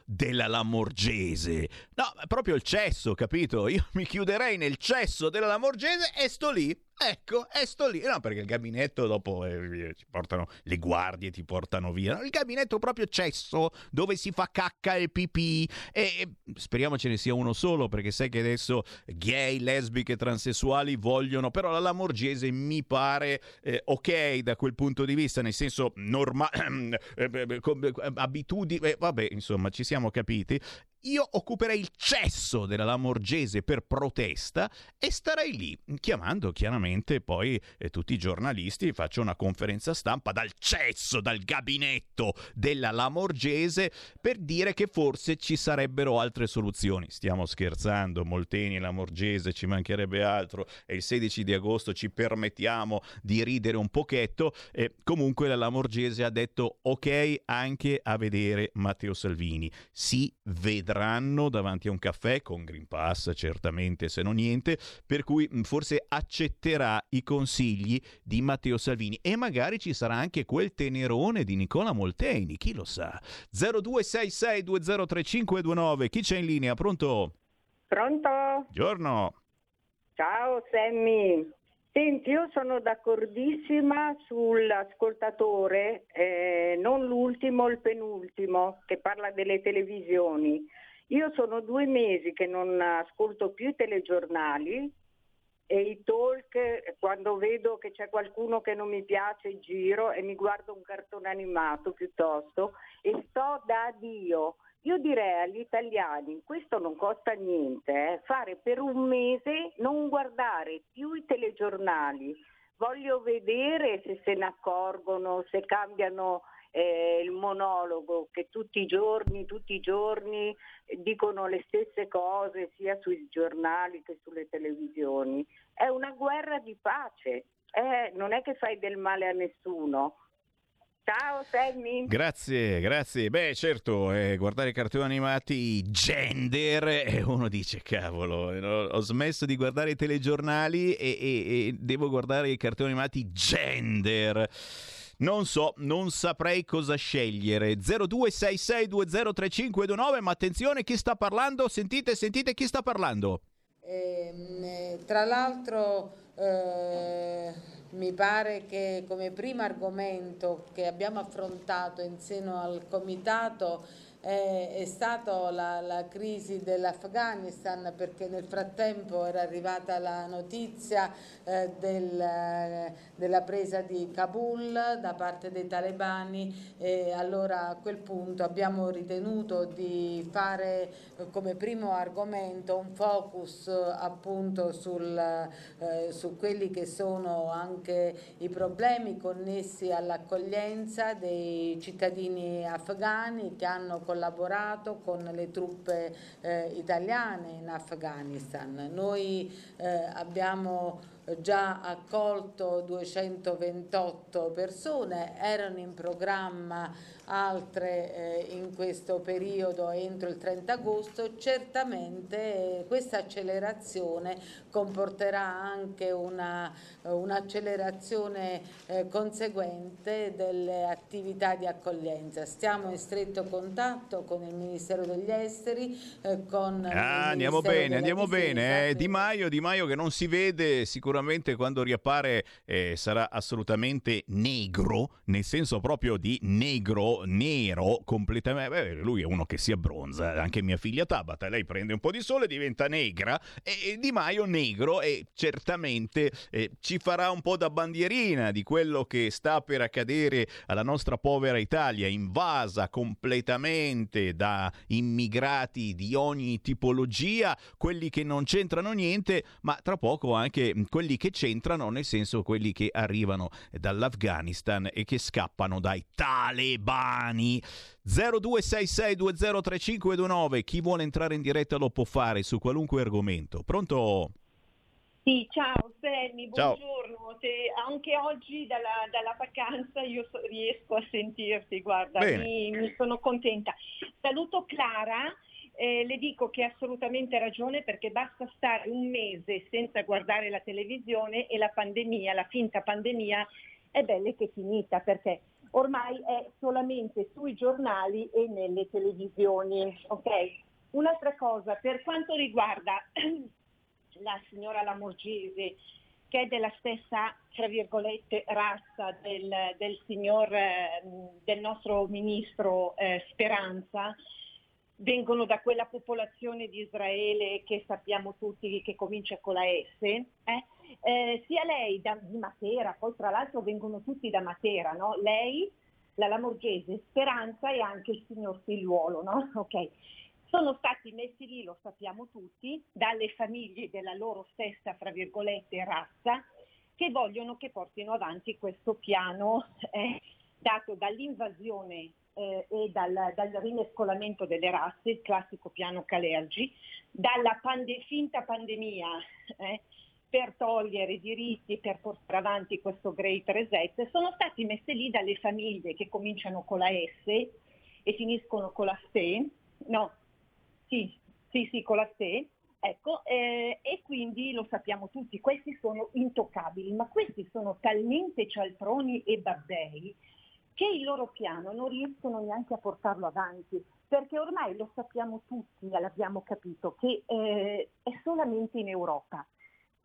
della Lamorgese. No, proprio il cesso, capito? Io mi chiuderei nel cesso della Lamorgese e sto lì. Ecco, e sto lì. No, perché il gabinetto dopo eh, ci portano le guardie, ti portano via. Il gabinetto proprio cesso dove si fa cacca e pipì. E, e speriamo ce ne sia uno solo perché sai che adesso gay, lesbiche, transessuali vogliono. Però la Lamorgese mi pare eh, ok da quel punto di vista, nel senso normale, *clears throat* abitudini. eh, vabbè, insomma, ci siamo capiti. Io occuperei il cesso della Lamorgese per protesta e starei lì, chiamando chiaramente poi eh, tutti i giornalisti, faccio una conferenza stampa dal cesso, dal gabinetto della Lamorgese per dire che forse ci sarebbero altre soluzioni. Stiamo scherzando, Molteni e Lamorgese, ci mancherebbe altro e il 16 di agosto ci permettiamo di ridere un pochetto. E comunque la Lamorgese ha detto ok anche a vedere Matteo Salvini. Si vedrà vedranno davanti a un caffè con Green Pass, certamente, se non niente, per cui mh, forse accetterà i consigli di Matteo Salvini e magari ci sarà anche quel tenerone di Nicola Molteni, chi lo sa. 0266203529, chi c'è in linea? Pronto? Pronto? Giorno. Ciao Sammy. Senti, io sono d'accordissima sull'ascoltatore, eh, non l'ultimo, il penultimo, che parla delle televisioni. Io sono due mesi che non ascolto più i telegiornali e i talk quando vedo che c'è qualcuno che non mi piace giro e mi guardo un cartone animato piuttosto e sto da Dio. Io direi agli italiani, questo non costa niente, eh, fare per un mese non guardare più i telegiornali. Voglio vedere se se ne accorgono, se cambiano eh, il monologo, che tutti i giorni, tutti i giorni eh, dicono le stesse cose sia sui giornali che sulle televisioni. È una guerra di pace, eh, non è che fai del male a nessuno. Ciao Sammy. Grazie, grazie. Beh, certo, eh, guardare cartoni animati gender e uno dice, cavolo, no, ho smesso di guardare i telegiornali e, e- e devo guardare i cartoni animati gender. Non so, non saprei cosa scegliere. 0266203529, ma attenzione, chi sta parlando? Sentite, sentite chi sta parlando. Ehm, eh, tra l'altro eh, mi pare che come primo argomento che abbiamo affrontato in seno al comitato eh, è stata la, la crisi dell'Afghanistan perché nel frattempo era arrivata la notizia eh, del, della presa di Kabul da parte dei talebani e allora a quel punto abbiamo ritenuto di fare eh, come primo argomento un focus eh, appunto sul, eh, su quelli che sono anche i problemi connessi all'accoglienza dei cittadini afghani che hanno collaborato con le truppe eh, italiane in Afghanistan. Noi eh, abbiamo già accolto 228 persone, erano in programma altre eh, in questo periodo entro il 30 agosto, certamente eh, questa accelerazione comporterà anche una, un'accelerazione eh, conseguente delle attività di accoglienza. Stiamo in stretto contatto con il Ministero degli Esteri, eh, con Ah, andiamo bene, andiamo Difesa, bene. eh. Di Maio, Di Maio che non si vede sicuramente quando riappare eh, sarà assolutamente negro, nel senso proprio di negro, nero, completamente. Beh, lui è uno che si abbronza, anche mia figlia Tabata, lei prende un po' di sole, diventa negra e, Di Maio negro e certamente eh, ci farà un po' da bandierina di quello che sta per accadere alla nostra povera Italia, invasa completamente da immigrati di ogni tipologia, quelli che non c'entrano niente, ma tra poco anche quelli che c'entrano, nel senso quelli che arrivano dall'Afghanistan e che scappano dai talebani. 0266203529, chi vuole entrare in diretta lo può fare su qualunque argomento. Pronto? Sì, ciao Sammy, buongiorno. Se anche oggi dalla, dalla vacanza io so- riesco a sentirti, guarda, mi, mi sono contenta. Saluto Clara, eh, le dico che ha assolutamente ragione perché basta stare un mese senza guardare la televisione e la pandemia, la finta pandemia, è bella che è finita perché ormai è solamente sui giornali e nelle televisioni. ok? Un'altra cosa, per quanto riguarda *clears throat* la signora Lamorgese, che è della stessa, tra virgolette, razza del, del signor, eh, del nostro ministro eh, Speranza, vengono da quella popolazione di Israele che sappiamo tutti che comincia con la S, eh? Eh, sia lei da, di Matera, poi tra l'altro vengono tutti da Matera, no? lei, la Lamorgese, Speranza e anche il signor Figliuolo, no? *laughs* Ok. Sono stati messi lì, lo sappiamo tutti, dalle famiglie della loro stessa, fra virgolette, razza, che vogliono che portino avanti questo piano eh, dato dall'invasione eh, e dal, dal rimescolamento delle razze, il classico piano Calergi, dalla pande- finta pandemia eh, per togliere diritti, per portare avanti questo Great Reset, sono stati messi lì dalle famiglie che cominciano con la S e finiscono con la S, no, Sì, sì, sì, con la SE. Ecco, eh, e quindi lo sappiamo tutti, questi sono intoccabili, ma questi sono talmente cialtroni e babbei che il loro piano non riescono neanche a portarlo avanti, perché ormai lo sappiamo tutti, l'abbiamo capito, che eh, è solamente in Europa.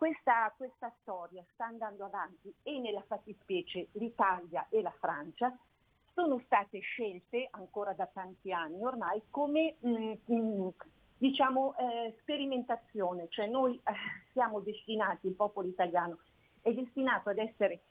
Questa, questa storia sta andando avanti e nella fattispecie l'Italia e la Francia sono state scelte ancora da tanti anni ormai come mm, mm, diciamo eh, sperimentazione, cioè noi eh, siamo destinati, il popolo italiano è destinato ad essere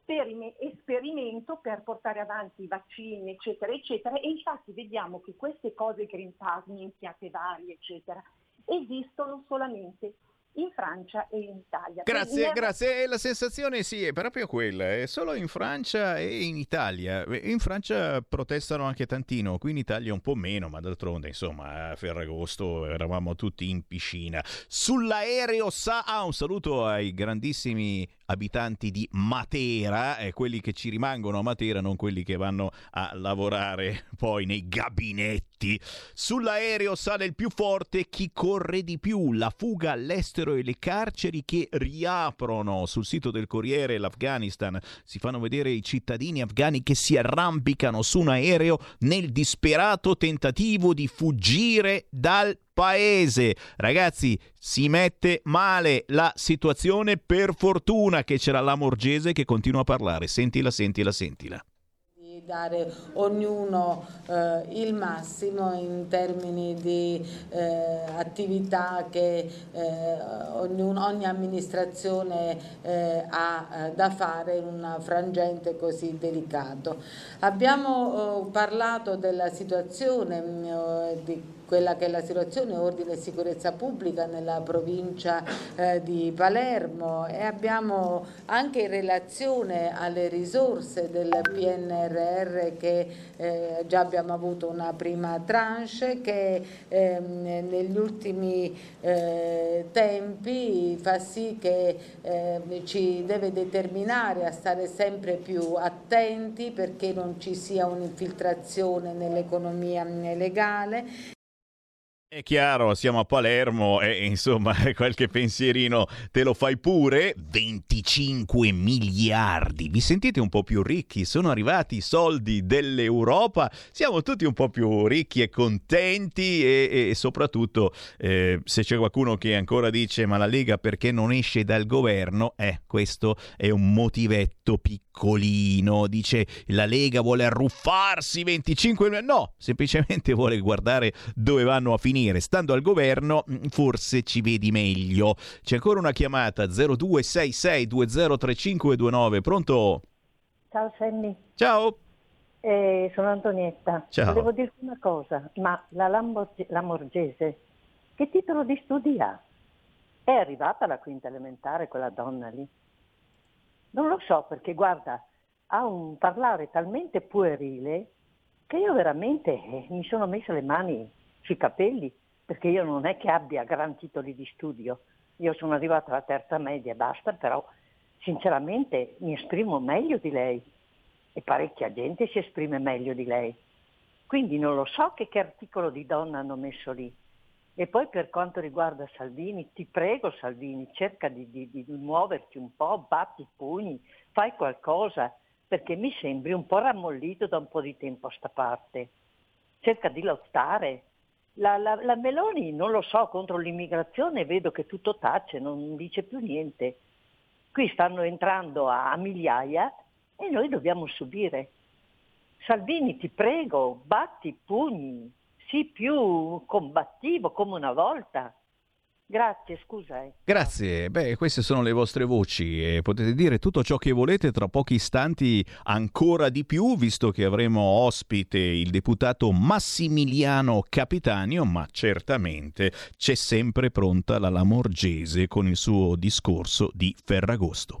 sperime- esperimento per portare avanti i vaccini, eccetera, eccetera, e infatti vediamo che queste cose Green Pass, minchiate varie, eccetera, esistono solamente in Francia e in Italia. Grazie, Quindi- grazie. La sensazione sì, è proprio quella, è solo in Francia e in Italia. In Francia protestano anche tantino, qui in Italia un po' meno, ma d'altronde, insomma, a Ferragosto eravamo tutti in piscina. Sull'aereo sa... Ah, un saluto ai grandissimi abitanti di Matera, eh, quelli che ci rimangono a Matera, non quelli che vanno a lavorare poi nei gabinetti. Sull'aereo sale il più forte chi corre di più, la fuga all'estero e le carceri che riaprono. Sul sito del Corriere l'Afghanistan si fanno vedere i cittadini afghani che si arrampicano su un aereo nel disperato tentativo di fuggire dal paese. Ragazzi, si mette male la situazione per fortuna che c'era la Morgese che continua a parlare. Sentila, sentila, sentila. dare ognuno eh, il massimo in termini di eh, attività che eh, ognuno- ogni amministrazione eh, ha eh, da fare in un frangente così delicato. Abbiamo eh, parlato della situazione eh, di quella che è la situazione ordine e sicurezza pubblica nella provincia eh, di Palermo e abbiamo anche in relazione alle risorse del PNRR che eh, già abbiamo avuto una prima tranche che ehm, negli ultimi eh, tempi fa sì che ehm, ci deve determinare a stare sempre più attenti perché non ci sia un'infiltrazione nell'economia legale. È chiaro, siamo a Palermo e insomma *laughs* qualche pensierino te lo fai pure. 25 miliardi. Vi sentite un po' più ricchi? Sono arrivati i soldi dell'Europa. Siamo tutti un po' più ricchi e contenti e, e soprattutto eh, se c'è qualcuno che ancora dice ma la Lega perché non esce dal governo? Eh, questo è un motivetto piccolino. Dice la Lega vuole arruffarsi 25 miliardi. No, semplicemente vuole guardare dove vanno a finire. Stando al governo, mh, forse ci vedi meglio. C'è ancora una chiamata 0266203529. Pronto? Ciao Sammy, Ciao. Eh, sono Antonietta. Ciao. Volevo dirti una cosa, ma la, Lambo- la Morgese che titolo di studi ha? È arrivata alla quinta elementare quella donna lì? Non lo so perché guarda, ha un parlare talmente puerile che io veramente eh, mi sono messa le mani sui capelli perché io non è che abbia gran titoli di studio. Io sono arrivata alla terza media e basta, però sinceramente mi esprimo meglio di lei e parecchia gente si esprime meglio di lei. Quindi non lo so che, che articolo di donna hanno messo lì. E poi per quanto riguarda Salvini, ti prego Salvini, cerca di, di- di muoverti un po', batti i pugni, fai qualcosa, perché mi sembri un po' rammollito da un po' di tempo a sta parte. Cerca di lottare. La, la- la Meloni, non lo so, contro l'immigrazione vedo che tutto tace, non dice più niente. Qui stanno entrando a, a migliaia e noi dobbiamo subire. Salvini, ti prego, batti i pugni, sii più combattivo come una volta. Grazie, scusa. Grazie, beh queste sono le vostre voci e potete dire tutto ciò che volete tra pochi istanti ancora di più visto che avremo ospite il deputato Massimiliano Capitanio ma certamente c'è sempre pronta la Lamorgese con il suo discorso di Ferragosto.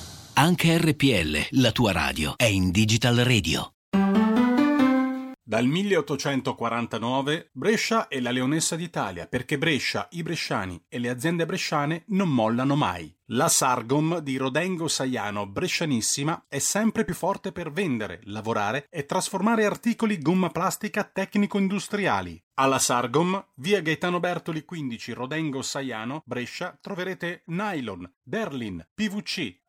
Anche RPL, la tua radio, è in Digital Radio. Dal 1849 Brescia è la leonessa d'Italia perché Brescia, i bresciani e le aziende bresciane non mollano mai. La Sargom di Rodengo Saiano Brescianissima è sempre più forte per vendere, lavorare e trasformare articoli gomma plastica tecnico-industriali. Alla Sargom, via Gaetano Bertoli 15 Rodengo Saiano, Brescia, troverete nylon, derlin, PVC,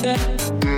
The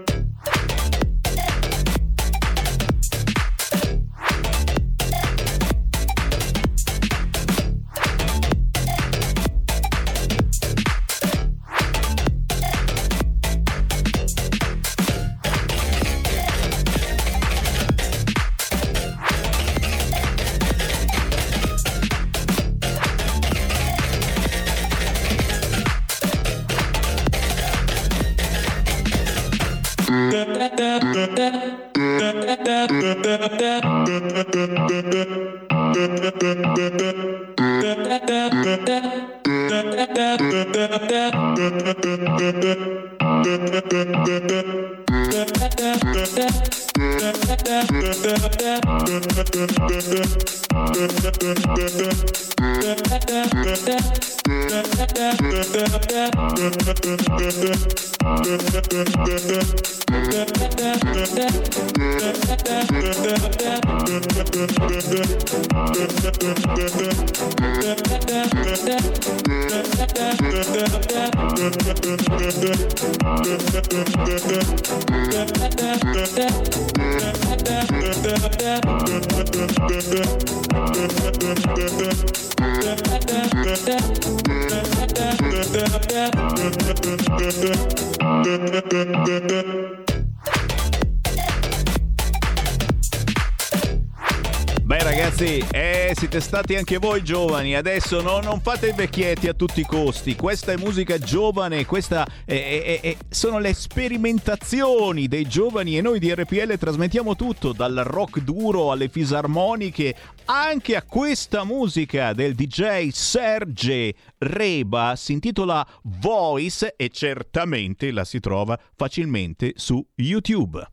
stati anche voi giovani, adesso no, non fate i vecchietti a tutti i costi, questa è musica giovane, questa è- è- è- sono le sperimentazioni dei giovani e noi di RPL trasmettiamo tutto, dal rock duro alle fisarmoniche, anche a questa musica del DJ Serge Reba, si intitola Voice e certamente la si trova facilmente su YouTube.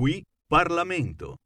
Qui Parlamento.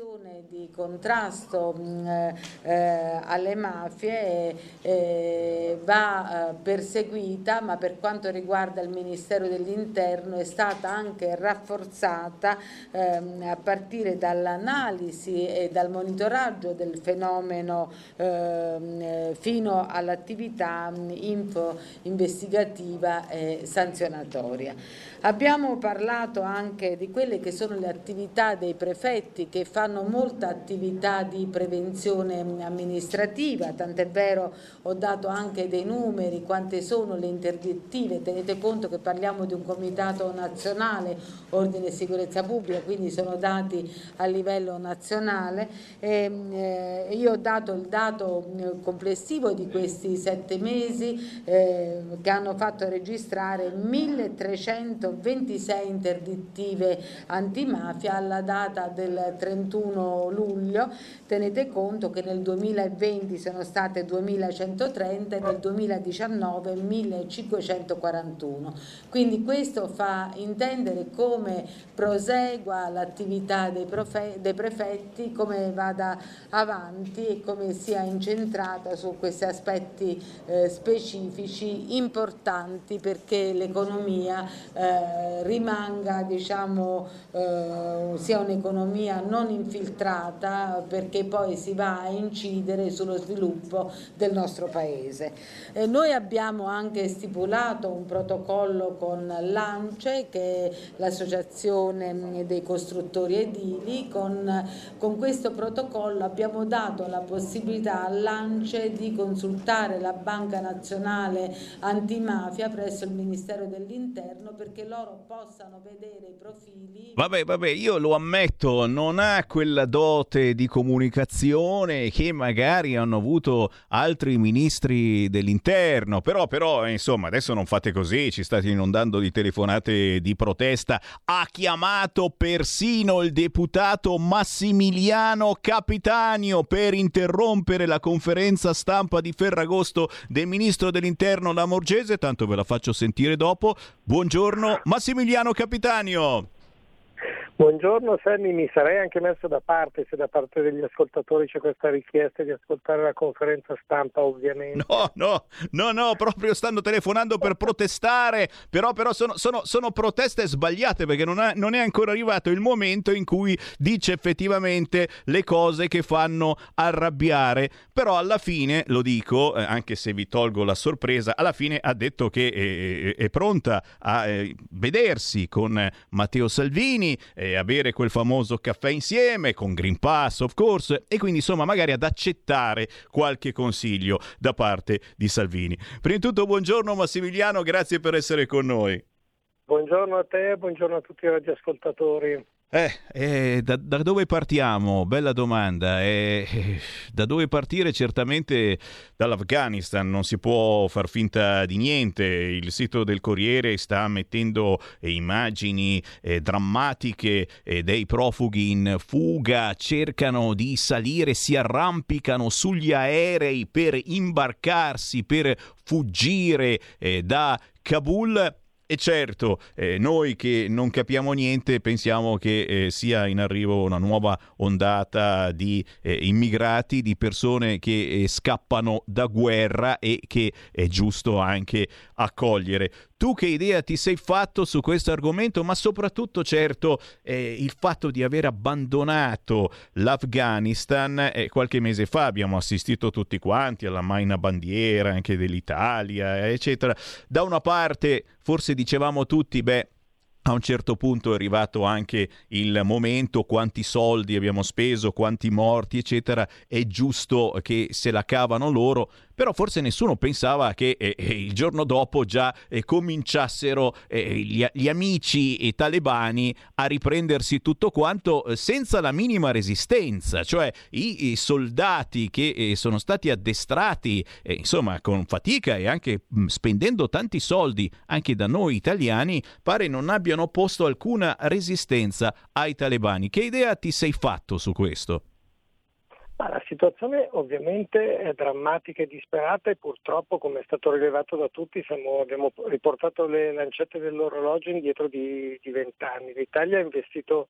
L'azione di contrasto mh, eh, alle mafie eh, va eh, perseguita, ma per quanto riguarda il Ministero dell'Interno è stata anche rafforzata ehm, a partire dall'analisi e dal monitoraggio del fenomeno ehm, eh, fino all'attività mh, info investigativa e sanzionatoria. Abbiamo parlato anche di quelle che sono le attività dei prefetti che fanno molta attività di prevenzione amministrativa, tant'è vero ho dato anche dei numeri, quante sono le interdittive, tenete conto che parliamo di un comitato nazionale, ordine e sicurezza pubblica, quindi sono dati a livello nazionale. E, eh, io ho dato il dato eh, complessivo di questi sette mesi eh, che hanno fatto registrare 1326 interdittive antimafia alla data del 31 luglio. Tenete conto che nel 2020 sono state 2130 e nel 2019 1541. Quindi questo fa intendere come prosegua l'attività dei, dei prefetti, come vada avanti e come sia incentrata su questi aspetti eh, specifici importanti perché l'economia eh, rimanga, diciamo, eh, sia un'economia non infiltrata perché poi si va a incidere sullo sviluppo del nostro paese. Eh, noi abbiamo anche stipulato un protocollo con l'ANCE che è l'associazione mh, dei costruttori edili, con, con questo protocollo abbiamo dato la possibilità all'ANCE di consultare la Banca Nazionale Antimafia presso il Ministero dell'Interno perché loro possano vedere i profili Vabbè, vabbè, io lo ammetto, non ha quella dote di comunicazione che magari hanno avuto altri ministri dell'interno, però, però, insomma, adesso non fate così, ci state inondando di telefonate di protesta. Ha chiamato persino il deputato Massimiliano Capitanio per interrompere la conferenza stampa di Ferragosto del ministro dell'interno Lamorgese, tanto ve la faccio sentire dopo. Buongiorno, Massimiliano Capitanio. Buongiorno Sammy, mi sarei anche messo da parte se da parte degli ascoltatori c'è questa richiesta di ascoltare la conferenza stampa ovviamente. No, no, no, no, proprio stanno telefonando per protestare, però, però sono, sono- sono proteste sbagliate perché non, è- non è ancora arrivato il momento in cui dice effettivamente le cose che fanno arrabbiare, però alla fine, lo dico, eh, anche se vi tolgo la sorpresa, alla fine ha detto che eh, è pronta a eh, vedersi con eh, Matteo Salvini e a quel famoso caffè insieme con Green Pass, of course, e quindi insomma magari ad accettare qualche consiglio da parte di Salvini. Prima di tutto buongiorno Massimiliano, grazie per essere con noi. Buongiorno a te, buongiorno a tutti i radioascoltatori. Eh, eh, da, da dove partiamo? Bella domanda. Eh, eh, da dove partire? Certamente dall'Afghanistan, non si può far finta di niente. Il sito del Corriere sta mettendo eh, immagini eh, drammatiche dei profughi in fuga, cercano di salire, si arrampicano sugli aerei per imbarcarsi, per fuggire da Kabul. E certo, eh, noi che non capiamo niente pensiamo che eh, sia in arrivo una nuova ondata di eh, immigrati, di persone che eh, scappano da guerra e che è giusto anche accogliere. Tu che idea ti sei fatto su questo argomento, ma soprattutto certo eh, il fatto di aver abbandonato l'Afghanistan eh, qualche mese fa abbiamo assistito tutti quanti alla maina bandiera anche dell'Italia, eccetera. Da una parte forse dicevamo tutti, beh, a un certo punto è arrivato anche il momento, quanti soldi abbiamo speso, quanti morti, eccetera, è giusto che se la cavano loro, però forse nessuno pensava che eh, eh, il giorno dopo già eh, cominciassero eh, gli, gli amici e talebani a riprendersi tutto quanto eh, senza la minima resistenza, cioè i, i soldati che eh, sono stati addestrati insomma con fatica e anche mh, spendendo tanti soldi anche da noi italiani pare non abbiano posto alcuna resistenza ai talebani. Che idea ti sei fatto su questo? La situazione ovviamente è drammatica e disperata e purtroppo, come è stato rilevato da tutti, siamo, abbiamo riportato le lancette dell'orologio indietro di, di 20 anni. L'Italia ha investito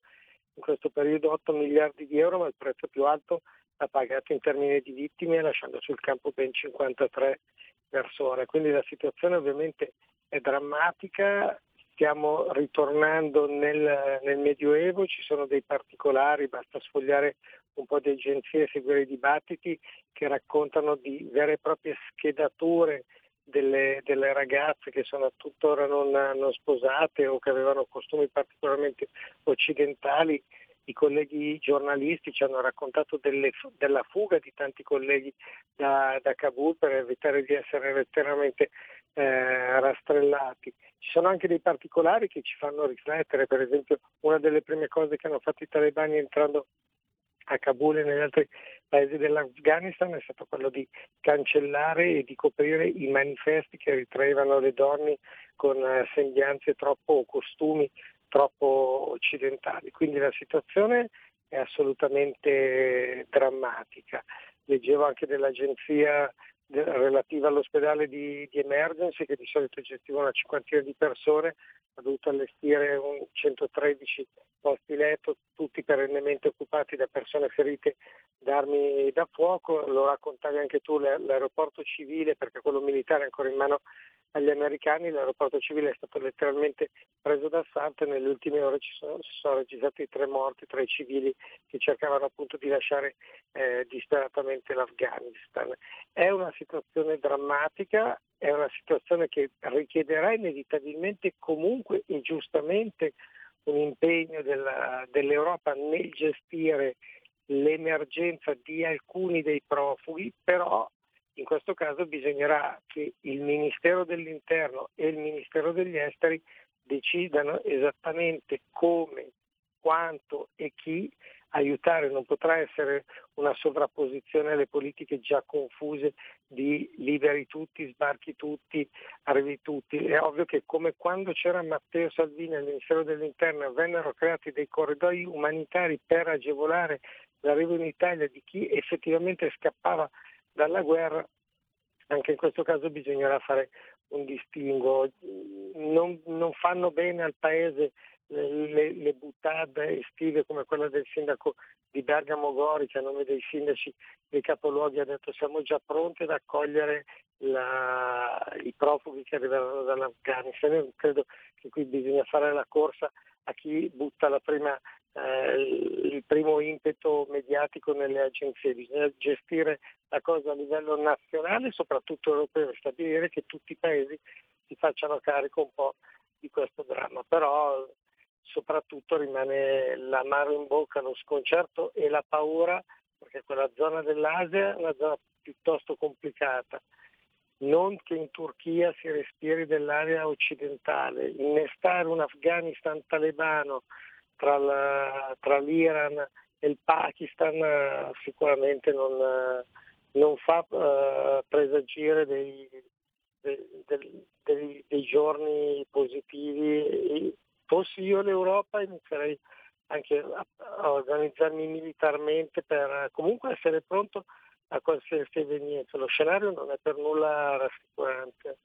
in questo periodo 8 miliardi di euro, ma il prezzo più alto l'ha pagato in termini di vittime, lasciando sul campo ben 53 persone. Quindi la situazione ovviamente è drammatica, stiamo ritornando nel, nel Medioevo, ci sono dei particolari, basta sfogliare un po' di agenzie seguire i dibattiti che raccontano di vere e proprie schedature delle, delle ragazze che sono tuttora non, non sposate o che avevano costumi particolarmente occidentali. I colleghi giornalisti ci hanno raccontato delle- della fuga di tanti colleghi da, da Kabul per evitare di essere letteralmente eh, rastrellati. Ci sono anche dei particolari che ci fanno riflettere, per esempio una delle prime cose che hanno fatto i talebani entrando a Kabul e negli altri paesi dell'Afghanistan è stato quello di cancellare e di coprire i manifesti che ritraevano le donne con eh, sembianze troppo o costumi troppo occidentali. Quindi la situazione è assolutamente drammatica. Leggevo anche dell'agenzia de- relativa all'ospedale di, di emergency che di solito gestiva una cinquantina di persone, ha dovuto allestire un 113 posti letto, tutti perennemente occupati da persone ferite da armi da fuoco. Lo raccontavi anche tu, l'aeroporto civile, perché quello militare è ancora in mano agli americani, l'aeroporto civile è stato letteralmente preso d'assalto e nelle ultime ore ci sono, si sono registrati tre morti tra i civili che cercavano appunto di lasciare eh, disperatamente l'Afghanistan. È una situazione drammatica, è una situazione che richiederà inevitabilmente comunque e giustamente un impegno della- dell'Europa nel gestire l'emergenza di alcuni dei profughi, però in questo caso bisognerà che il Ministero dell'Interno e il Ministero degli Esteri decidano esattamente come, quanto e chi aiutare, non potrà essere una sovrapposizione alle politiche già confuse di liberi tutti, sbarchi tutti, arrivi tutti. È ovvio che come quando c'era Matteo Salvini al Ministero dell'Interno vennero creati dei corridoi umanitari per agevolare l'arrivo in Italia di chi effettivamente scappava dalla guerra, anche in questo caso bisognerà fare un distinguo. Non, non fanno bene al Paese le, le butade estive come quella del sindaco di Bergamo Gori che a nome dei sindaci dei capoluoghi ha detto siamo già pronti ad accogliere la- i profughi che arriveranno dall'Afghanistan. Io credo che qui bisogna fare la corsa a chi butta prima, eh, il primo impeto mediatico nelle agenzie, bisogna gestire la cosa a livello nazionale e soprattutto europeo e stabilire che tutti i paesi si facciano carico un po' di questo dramma. Però soprattutto rimane l'amaro in bocca, lo sconcerto e la paura, perché quella zona dell'Asia è una zona piuttosto complicata. Non che in Turchia si respiri dell'area occidentale, innestare un Afghanistan talebano tra, la- tra l'Iran e il Pakistan eh, sicuramente non, eh, non fa eh, presagire dei, dei- dei- dei giorni positivi. Fossi io l'Europa inizierei anche a, a organizzarmi militarmente per eh, comunque essere pronto a qualsiasi evenienza. Lo scenario non è per nulla rassicurante.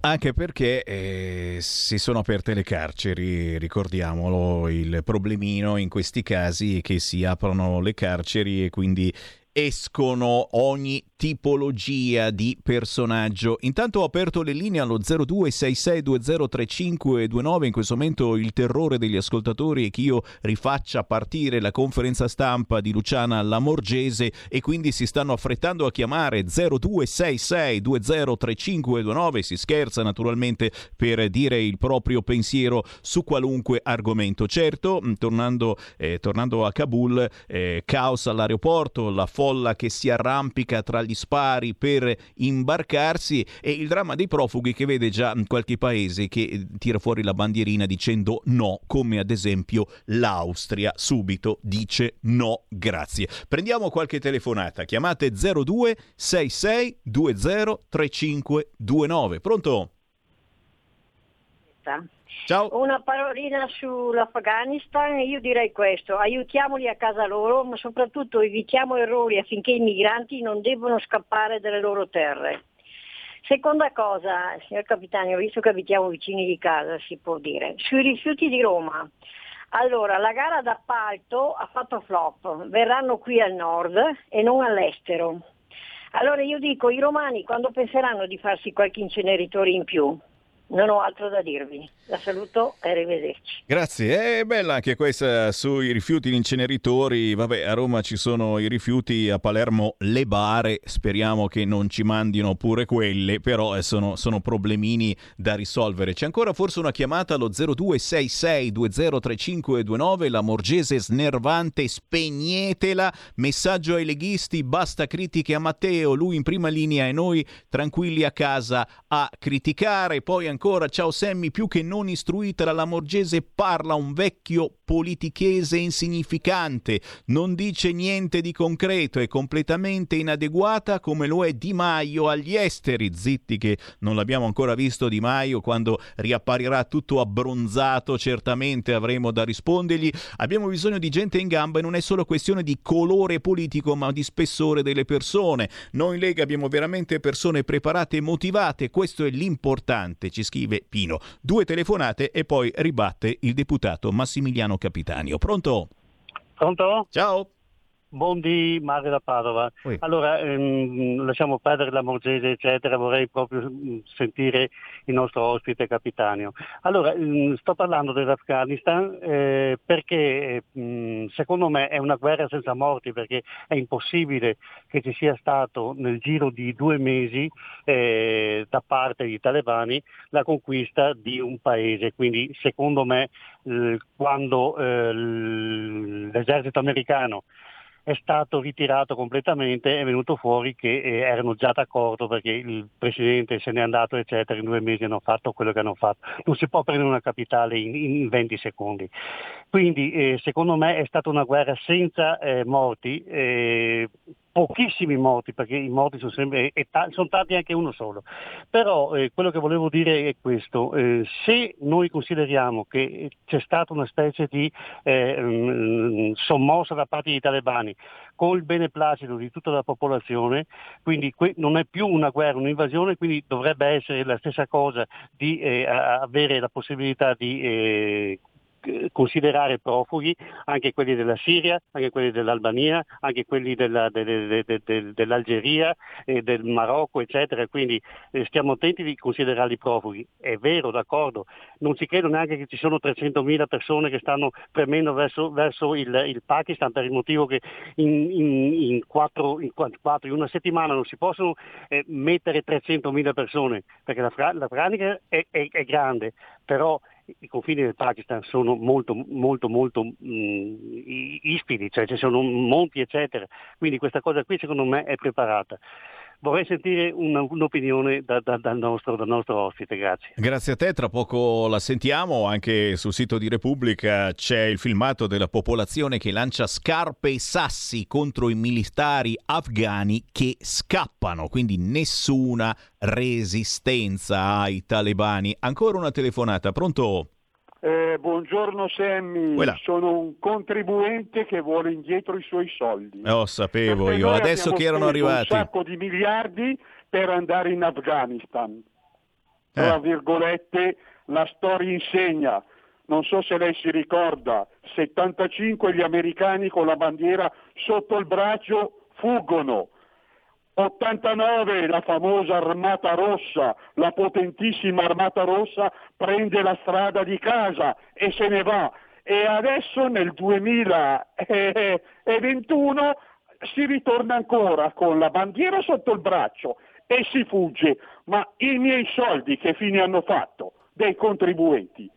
Anche perché eh, si sono aperte le carceri, ricordiamolo, il problemino in questi casi è che si aprono le carceri e quindi escono ogni tipologia di personaggio. Intanto ho aperto le linee allo 0266203529, in questo momento il terrore degli ascoltatori è che io rifaccia partire la conferenza stampa di Luciana Lamorgese e quindi si stanno affrettando a chiamare 0266203529, si scherza naturalmente per dire il proprio pensiero su qualunque argomento. Certo, mh, tornando, eh, tornando a Kabul, eh, caos all'aeroporto, la folla che si arrampica tra gli gli spari per imbarcarsi e il dramma dei profughi che vede già qualche paese che eh, tira fuori la bandierina dicendo no, come ad esempio l'Austria subito dice no, grazie. Prendiamo qualche telefonata, chiamate 02 66 20 3529. Pronto? Ciao. Una parolina sull'Afghanistan, io direi questo, aiutiamoli a casa loro, ma soprattutto evitiamo errori affinché i migranti non debbano scappare dalle loro terre. Seconda cosa, signor Capitano, visto che abitiamo vicini di casa, si può dire, sui rifiuti di Roma. Allora, la gara d'appalto ha fatto flop, verranno qui al nord e non all'estero. Allora io dico, i romani quando penseranno di farsi qualche inceneritore in più? Non ho altro da dirvi. La saluto e arrivederci. Grazie, è bella anche questa sui rifiuti gli inceneritori. Vabbè, a Roma ci sono i rifiuti, a Palermo le bare, speriamo che non ci mandino pure quelle, però eh, sono, sono problemini da risolvere. C'è ancora forse una chiamata allo 0266203529, la Morgese snervante, spegnetela. Messaggio ai leghisti, basta critiche a Matteo, lui in prima linea e noi tranquilli a casa a criticare. Poi ancora, ciao Semmi, più che non istruita la Lamorgese parla un vecchio politichese insignificante, non dice niente di concreto, è completamente inadeguata come lo è Di Maio agli esteri. Zitti che non l'abbiamo ancora visto Di Maio, quando riapparirà tutto abbronzato certamente avremo da rispondergli. Abbiamo bisogno di gente in gamba e non è solo questione di colore politico ma di spessore delle persone. Noi in Lega abbiamo veramente persone preparate e motivate, questo è l'importante, ci scrive Pino. Due telefonate e poi ribatte il deputato Massimiliano Capitanio. Pronto? Pronto? Ciao. Bondi, Mario da Padova. Allora, ehm, lasciamo perdere la Morgese, eccetera, vorrei proprio mm, sentire il nostro ospite Capitanio. Allora, mm, sto parlando dell'Afghanistan eh, perché mm, secondo me è una guerra senza morti, perché è impossibile che ci sia stato nel giro di due mesi eh, da parte dei talebani la conquista di un paese. Quindi secondo me eh, quando eh, l'esercito americano è stato ritirato completamente, è venuto fuori che eh, erano già d'accordo perché il presidente se n'è andato, eccetera, in due mesi hanno fatto quello che hanno fatto. Non si può prendere una capitale in, in 20 secondi. Quindi eh, secondo me è stata una guerra senza eh, morti, eh, pochissimi morti, perché i morti sono sempre, e ta- sono tanti anche uno solo. Però eh, quello che volevo dire è questo, eh, se noi consideriamo che c'è stata una specie di eh, mm, sommossa da parte dei talebani col beneplacito di tutta la popolazione, quindi que- non è più una guerra, un'invasione, quindi dovrebbe essere la stessa cosa di avere la possibilità di considerare profughi anche quelli della Siria, anche quelli dell'Albania, anche quelli della- de- de- de- de- dell'Algeria, e del Marocco, eccetera. Quindi eh, stiamo attenti di considerarli profughi. È vero, d'accordo. Non ci credo neanche che ci sono 300.000 persone che stanno premendo verso, verso il, il Pakistan per il motivo che in, in- in quattro, in qua- quattro- in una settimana non si possono eh, mettere 300.000 persone, perché l'Afra- l'Afghanistan è, è- è grande, però i confini del Pakistan sono molto, molto, molto mh, i- ispidi, cioè ci sono monti, eccetera. Quindi questa cosa qui secondo me è preparata. Vorrei sentire una- un'opinione da- da- dal, nostro, dal nostro ospite, grazie. Grazie a te, tra poco la sentiamo, anche sul sito di Repubblica c'è il filmato della popolazione che lancia scarpe e sassi contro i militari afghani che scappano, quindi nessuna resistenza ai talebani. Ancora una telefonata, pronto? Eh, buongiorno Sammy, Quella. sono un contribuente che vuole indietro i suoi soldi. Eh, Lo sapevo Perché io, adesso che erano arrivati. Un sacco di miliardi per andare in Afghanistan. Tra Eh. virgolette, la storia insegna. Non so se lei si ricorda, 75 gli americani con la bandiera sotto il braccio fuggono. 89 la famosa Armata Rossa, la potentissima Armata Rossa prende la strada di casa e se ne va. E adesso nel 2021 si ritorna ancora con la bandiera sotto il braccio e si fugge. Ma i miei soldi che fine hanno fatto? Dei contribuenti.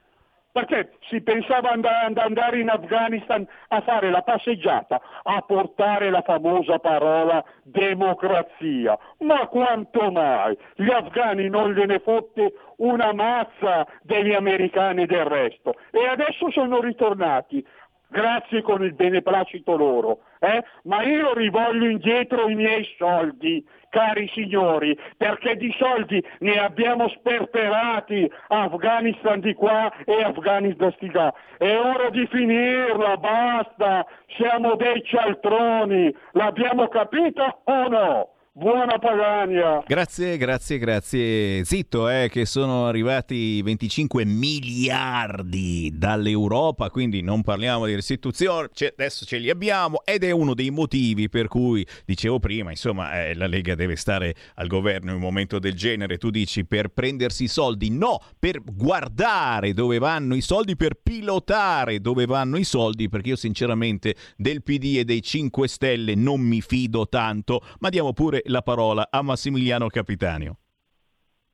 Perché si pensava ad andare in Afghanistan a fare la passeggiata, a portare la famosa parola democrazia. Ma quanto mai? Gli afghani non gliene fotte una mazza degli americani e del resto. E adesso sono ritornati grazie con il beneplacito loro, eh? ma io rivoglio indietro i miei soldi, cari signori, perché di soldi ne abbiamo sperperati Afghanistan di qua e Afghanistan di là. È ora di finirla, basta, siamo dei cialtroni, l'abbiamo capito o no? Buona Pagania! Grazie, grazie, grazie. Zitto, eh, che sono arrivati 25 miliardi dall'Europa, quindi non parliamo di restituzione, cioè, adesso ce li abbiamo ed è uno dei motivi per cui, dicevo prima, insomma, eh, la Lega deve stare al governo in un momento del genere. Tu dici per prendersi i soldi? No, per guardare dove vanno i soldi, per pilotare dove vanno i soldi, perché io sinceramente del PD e dei 5 Stelle non mi fido tanto, ma diamo pure la parola a Massimiliano Capitanio.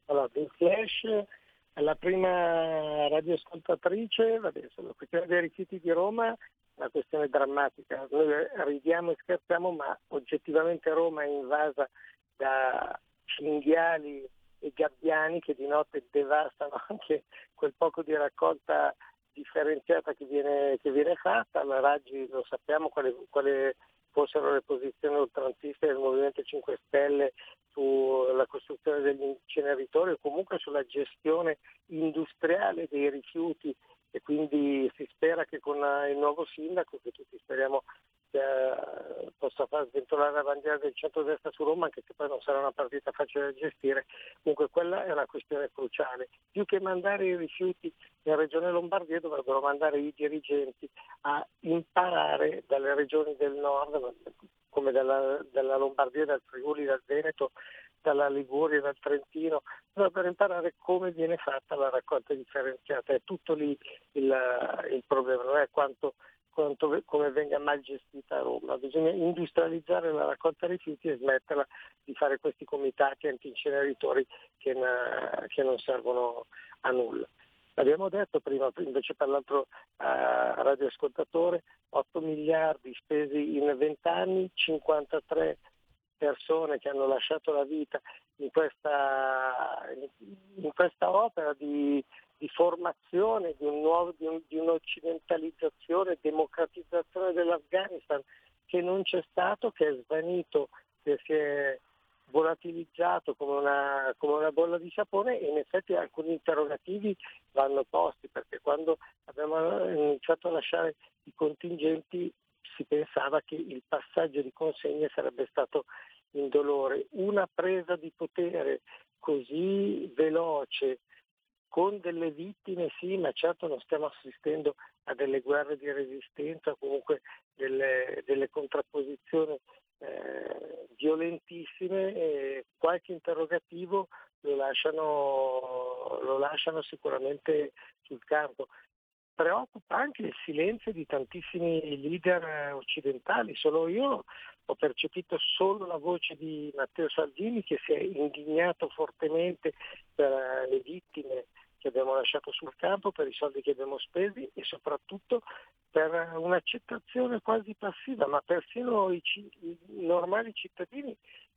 Allora, in flash la prima radioascoltatrice, vabbè, sulla questione dei rifiuti di Roma è una questione drammatica. Noi ridiamo e scherziamo, ma oggettivamente Roma è invasa da cinghiali e gabbiani che di notte devastano *laughs* anche quel poco di raccolta differenziata che viene, che viene fatta. Alla Raggi lo sappiamo quale, quale fossero le posizioni oltranziste del Movimento 5 Stelle sulla costruzione degli inceneritori o comunque sulla gestione industriale dei rifiuti e quindi si spera che con il nuovo sindaco, che tutti speriamo eh, possa far sventolare la bandiera del centro-destra su Roma, anche se poi non sarà una partita facile da gestire, comunque quella è una questione cruciale. Più che mandare i rifiuti in Regione Lombardia dovrebbero mandare i dirigenti a imparare dalle regioni del nord, come dalla, dalla Lombardia, dal Friuli, dal Veneto, dalla Liguria, dal Trentino, dovrebbero imparare come viene fatta la raccolta differenziata. È tutto lì il, il problema, non è quanto quanto, come venga mal gestita a Roma. Bisogna industrializzare la raccolta rifiuti e smetterla di fare questi comitati antinceneritori che, che non servono a nulla. Abbiamo detto prima, invece per l'altro uh, radioascoltatore, 8 miliardi spesi in 20 anni, 53 persone che hanno lasciato la vita in questa, in questa opera di, di formazione, di, un nuovo, di, un, di un'occidentalizzazione, democratizzazione dell'Afghanistan che non c'è stato, che è svanito, che si è volatilizzato come una, come una, bolla di sapone e in effetti alcuni interrogativi vanno posti perché quando abbiamo iniziato a lasciare i contingenti si pensava che il passaggio di consegne sarebbe stato indolore. Una presa di potere così veloce, con delle vittime sì, ma certo non stiamo assistendo a delle guerre di resistenza, comunque delle, delle contrapposizioni eh, violentissime e qualche interrogativo lo lasciano, lo lasciano sicuramente sul campo. Preoccupa anche il silenzio di tantissimi leader occidentali, solo io ho percepito solo la voce di Matteo Salvini che si è indignato fortemente per le vittime che abbiamo lasciato sul campo, per i soldi che abbiamo spesi e soprattutto per un'accettazione quasi passiva, ma persino i, i normali cittadini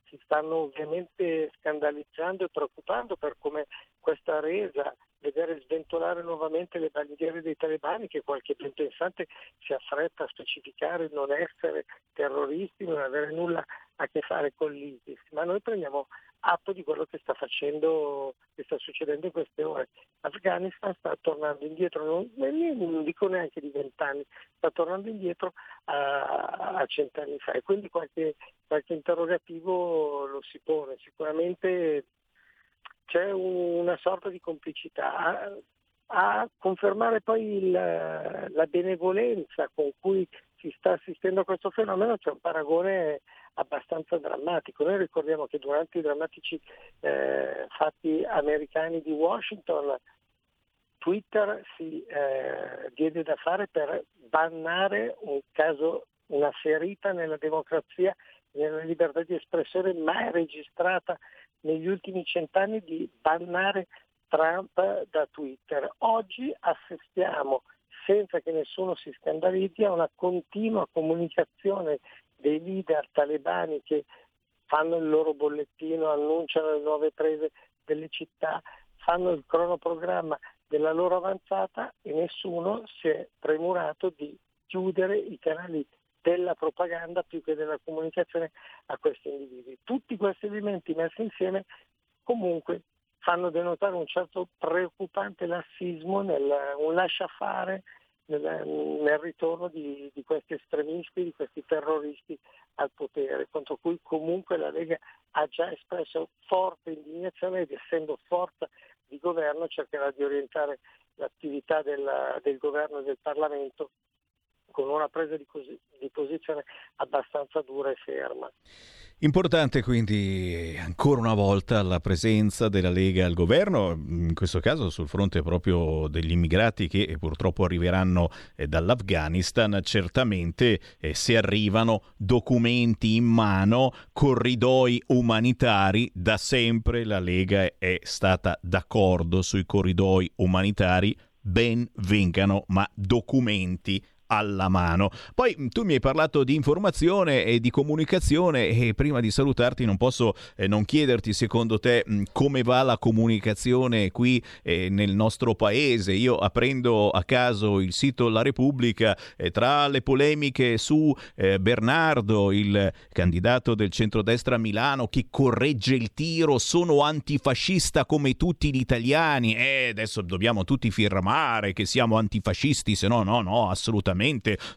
si stanno ovviamente scandalizzando e preoccupando per come questa resa, vedere sventolare nuovamente le bandiere dei talebani che qualche ben pensante si affretta a specificare non essere terroristi, non avere nulla a che fare con l'ISIS, ma noi prendiamo atto di quello che sta facendo, che sta succedendo in queste ore. L'Afghanistan sta tornando indietro, non, non dico neanche di vent'anni, sta tornando indietro a, a cent'anni fa e quindi qualche, qualche interrogativo lo si pone. Sicuramente c'è una sorta di complicità. A, confermare poi il, la benevolenza con cui si sta assistendo a questo fenomeno c'è un paragone abbastanza drammatico. Noi ricordiamo che durante i drammatici eh, fatti americani di Washington Twitter si eh, diede da fare per bannare un caso, una ferita nella democrazia, nella libertà di espressione mai registrata negli ultimi cent'anni di bannare Trump da Twitter. Oggi assistiamo, senza che nessuno si scandalizzi, a una continua comunicazione dei leader talebani che fanno il loro bollettino, annunciano le nuove prese delle città, fanno il cronoprogramma della loro avanzata e nessuno si è premurato di chiudere i canali della propaganda più che della comunicazione a questi individui. Tutti questi elementi messi insieme comunque fanno denotare un certo preoccupante lassismo, nel, un lasciafare nel, nel ritorno di, di questi estremisti, di questi terroristi al potere, contro cui comunque la Lega ha già espresso forte indignazione ed essendo forza di governo cercherà di orientare l'attività del, del governo e del Parlamento con una presa di, cos- di posizione abbastanza dura e ferma. Importante quindi ancora una volta la presenza della Lega al governo, in questo caso sul fronte proprio degli immigrati che purtroppo arriveranno eh, dall'Afghanistan, certamente eh, se arrivano documenti in mano, corridoi umanitari, da sempre la Lega è stata d'accordo sui corridoi umanitari, ben vengano, ma documenti alla mano. Poi tu mi hai parlato di informazione e di comunicazione e prima di salutarti non posso eh, non chiederti secondo te mh, come va la comunicazione qui eh, nel nostro paese. Io aprendo a caso il sito La Repubblica eh, tra le polemiche su eh, Bernardo, il candidato del centrodestra a Milano che corregge il tiro, sono antifascista come tutti gli italiani e adesso dobbiamo tutti firmare che siamo antifascisti, se no no no assolutamente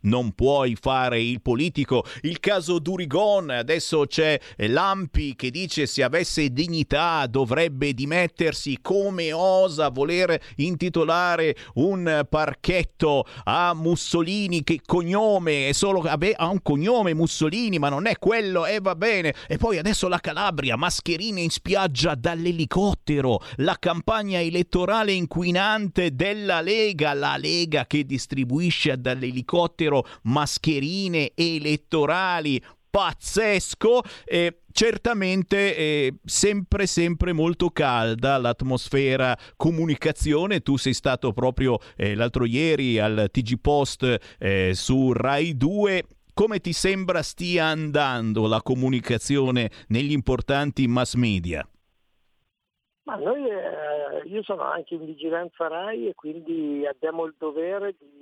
non puoi fare il politico. Il caso Durigon, adesso c'è Lampi che dice se avesse dignità dovrebbe dimettersi, come osa voler intitolare un parchetto a Mussolini che cognome è solo vabbè, ha un cognome Mussolini, ma non è quello e eh, va bene. E poi adesso la Calabria, mascherine in spiaggia dall'elicottero, la campagna elettorale inquinante della Lega, la Lega che distribuisce dall'elicottero elicottero mascherine elettorali pazzesco e certamente eh, sempre sempre molto calda l'atmosfera comunicazione tu sei stato proprio eh, l'altro ieri al TG Post eh, su Rai 2 come ti sembra stia andando la comunicazione negli importanti mass media? Ma noi, eh, io sono anche in vigilanza RAI e quindi abbiamo il dovere di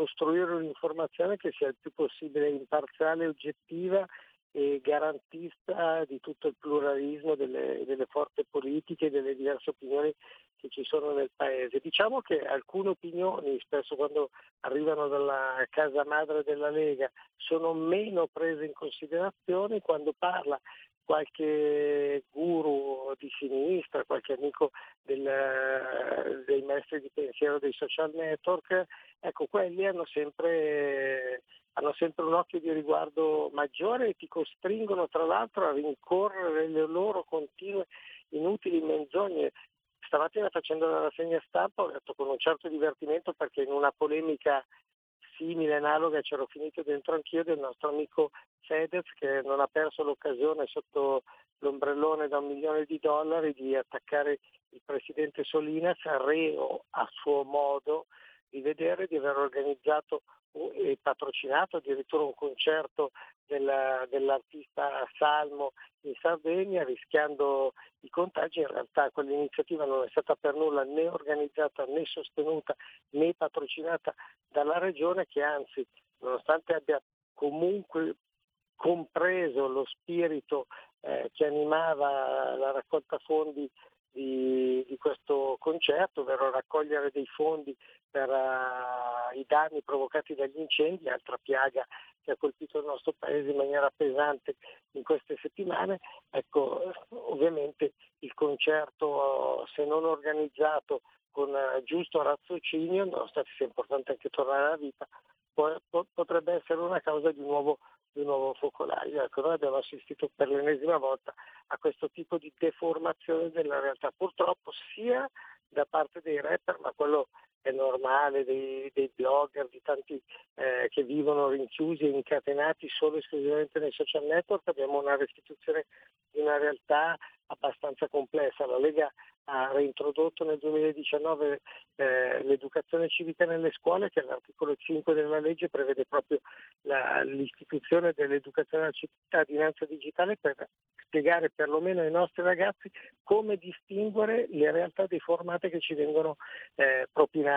costruire un'informazione che sia il più possibile imparziale oggettiva e garantista di tutto il pluralismo delle, delle forze politiche e delle diverse opinioni che ci sono nel Paese. Diciamo che alcune opinioni, spesso quando arrivano dalla casa madre della Lega, sono meno prese in considerazione quando parla qualche guru di sinistra, qualche amico del, dei maestri di pensiero dei social network, ecco quelli hanno sempre, hanno sempre un occhio di riguardo maggiore e ti costringono tra l'altro a rincorrere le loro continue inutili menzogne. Stamattina facendo la rassegna stampa ho detto con un certo divertimento perché in una polemica simile, analoga, c'ero finito dentro anch'io del nostro amico Fedez che non ha perso l'occasione sotto l'ombrellone da un milione di dollari di attaccare il presidente Solinas, reo a suo modo di vedere di aver organizzato e patrocinato addirittura un concerto della, dell'artista Salmo in Sardegna rischiando i contagi, in realtà quell'iniziativa non è stata per nulla né organizzata né sostenuta né patrocinata dalla regione che anzi nonostante abbia comunque compreso lo spirito eh, che animava la raccolta fondi di, di, questo concerto, ovvero raccogliere dei fondi per uh, i danni provocati dagli incendi, altra piaga che ha colpito il nostro paese in maniera pesante in queste settimane. Ecco, ovviamente il concerto, se non organizzato con uh, giusto raziocinio, nonostante sia importante anche tornare alla vita, potrebbe essere una causa di nuovo di nuovo focolaio. Ecco, noi abbiamo assistito per l'ennesima volta a questo tipo di deformazione della realtà, purtroppo sia da parte dei rapper, ma quello è normale, dei, dei blogger, di tanti eh, che vivono rinchiusi e incatenati solo e esclusivamente nei social network, abbiamo una restituzione di una realtà abbastanza complessa. La Lega ha reintrodotto nel 2019 eh, l'educazione civica nelle scuole che all'articolo 5 della legge prevede proprio la, l'istituzione dell'educazione alla cittadinanza digitale per spiegare perlomeno ai nostri ragazzi come distinguere le realtà deformate che ci vengono eh, propinate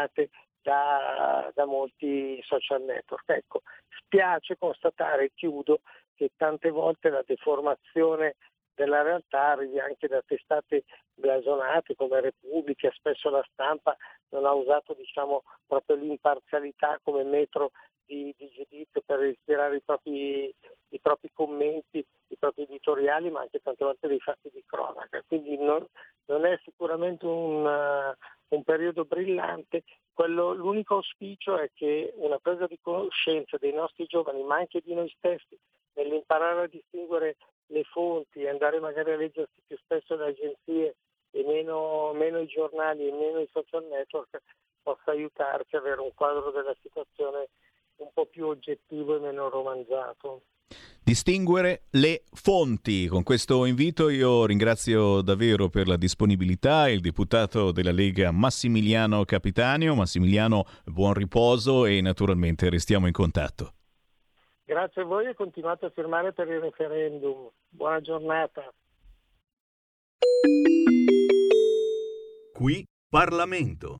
da, da molti social network. Ecco, spiace constatare, chiudo, che tante volte la deformazione della realtà arrivi anche da testate blasonate come Repubblica, spesso la stampa non ha usato diciamo, proprio l'imparzialità come metro di, di giudizio per ispirare i propri, i propri, commenti, i propri editoriali, ma anche tante volte dei fatti di cronaca. Quindi non, non è sicuramente un, un periodo brillante. Quello, l'unico auspicio è che una presa di coscienza dei nostri giovani, ma anche di noi stessi, nell'imparare a distinguere le fonti andare magari a leggersi più spesso le agenzie e meno, meno i giornali e meno i social network possa aiutarci ad avere un quadro della situazione un po' più oggettivo e meno romanzato. Distinguere le fonti. Con questo invito io ringrazio davvero per la disponibilità il deputato della Lega Massimiliano Capitanio. Massimiliano, buon riposo e naturalmente restiamo in contatto. Grazie a voi e continuate a firmare per il referendum. Buona giornata. Qui Parlamento.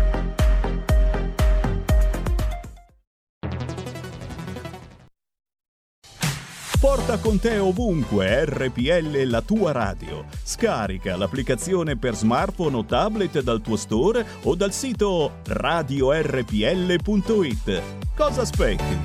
Porta con te ovunque RPL la tua radio. Scarica l'applicazione per smartphone o tablet dal tuo store o dal sito radiorpl.it. Cosa aspetti?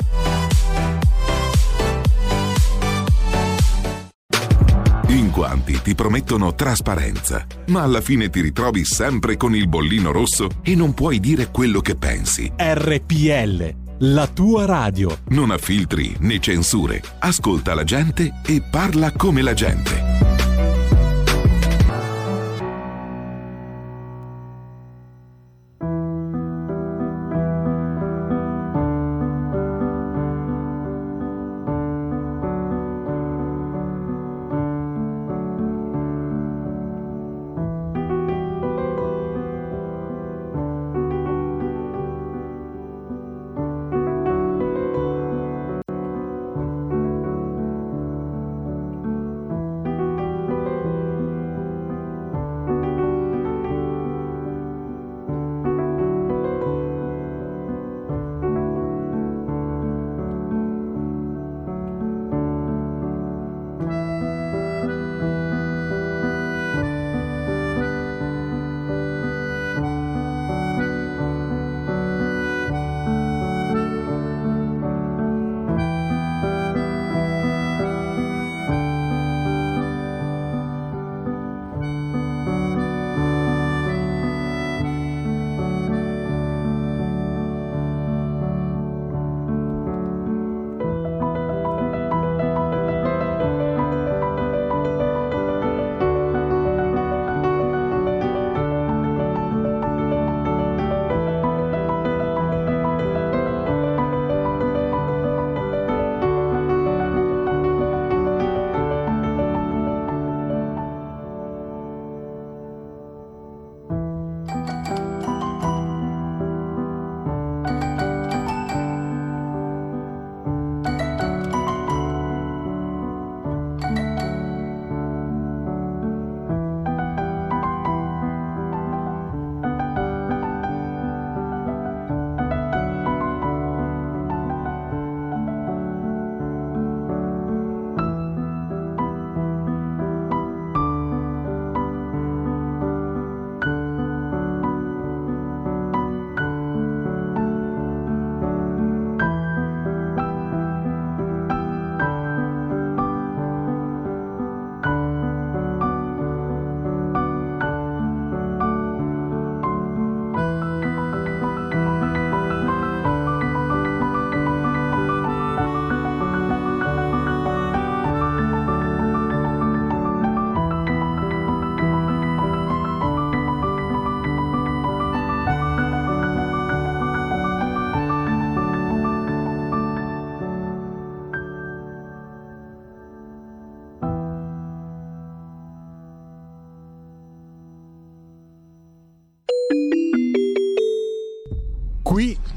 In quanti ti promettono trasparenza, ma alla fine ti ritrovi sempre con il bollino rosso e non puoi dire quello che pensi. RPL, la tua radio. Non ha filtri né censure. Ascolta la gente e parla come la gente.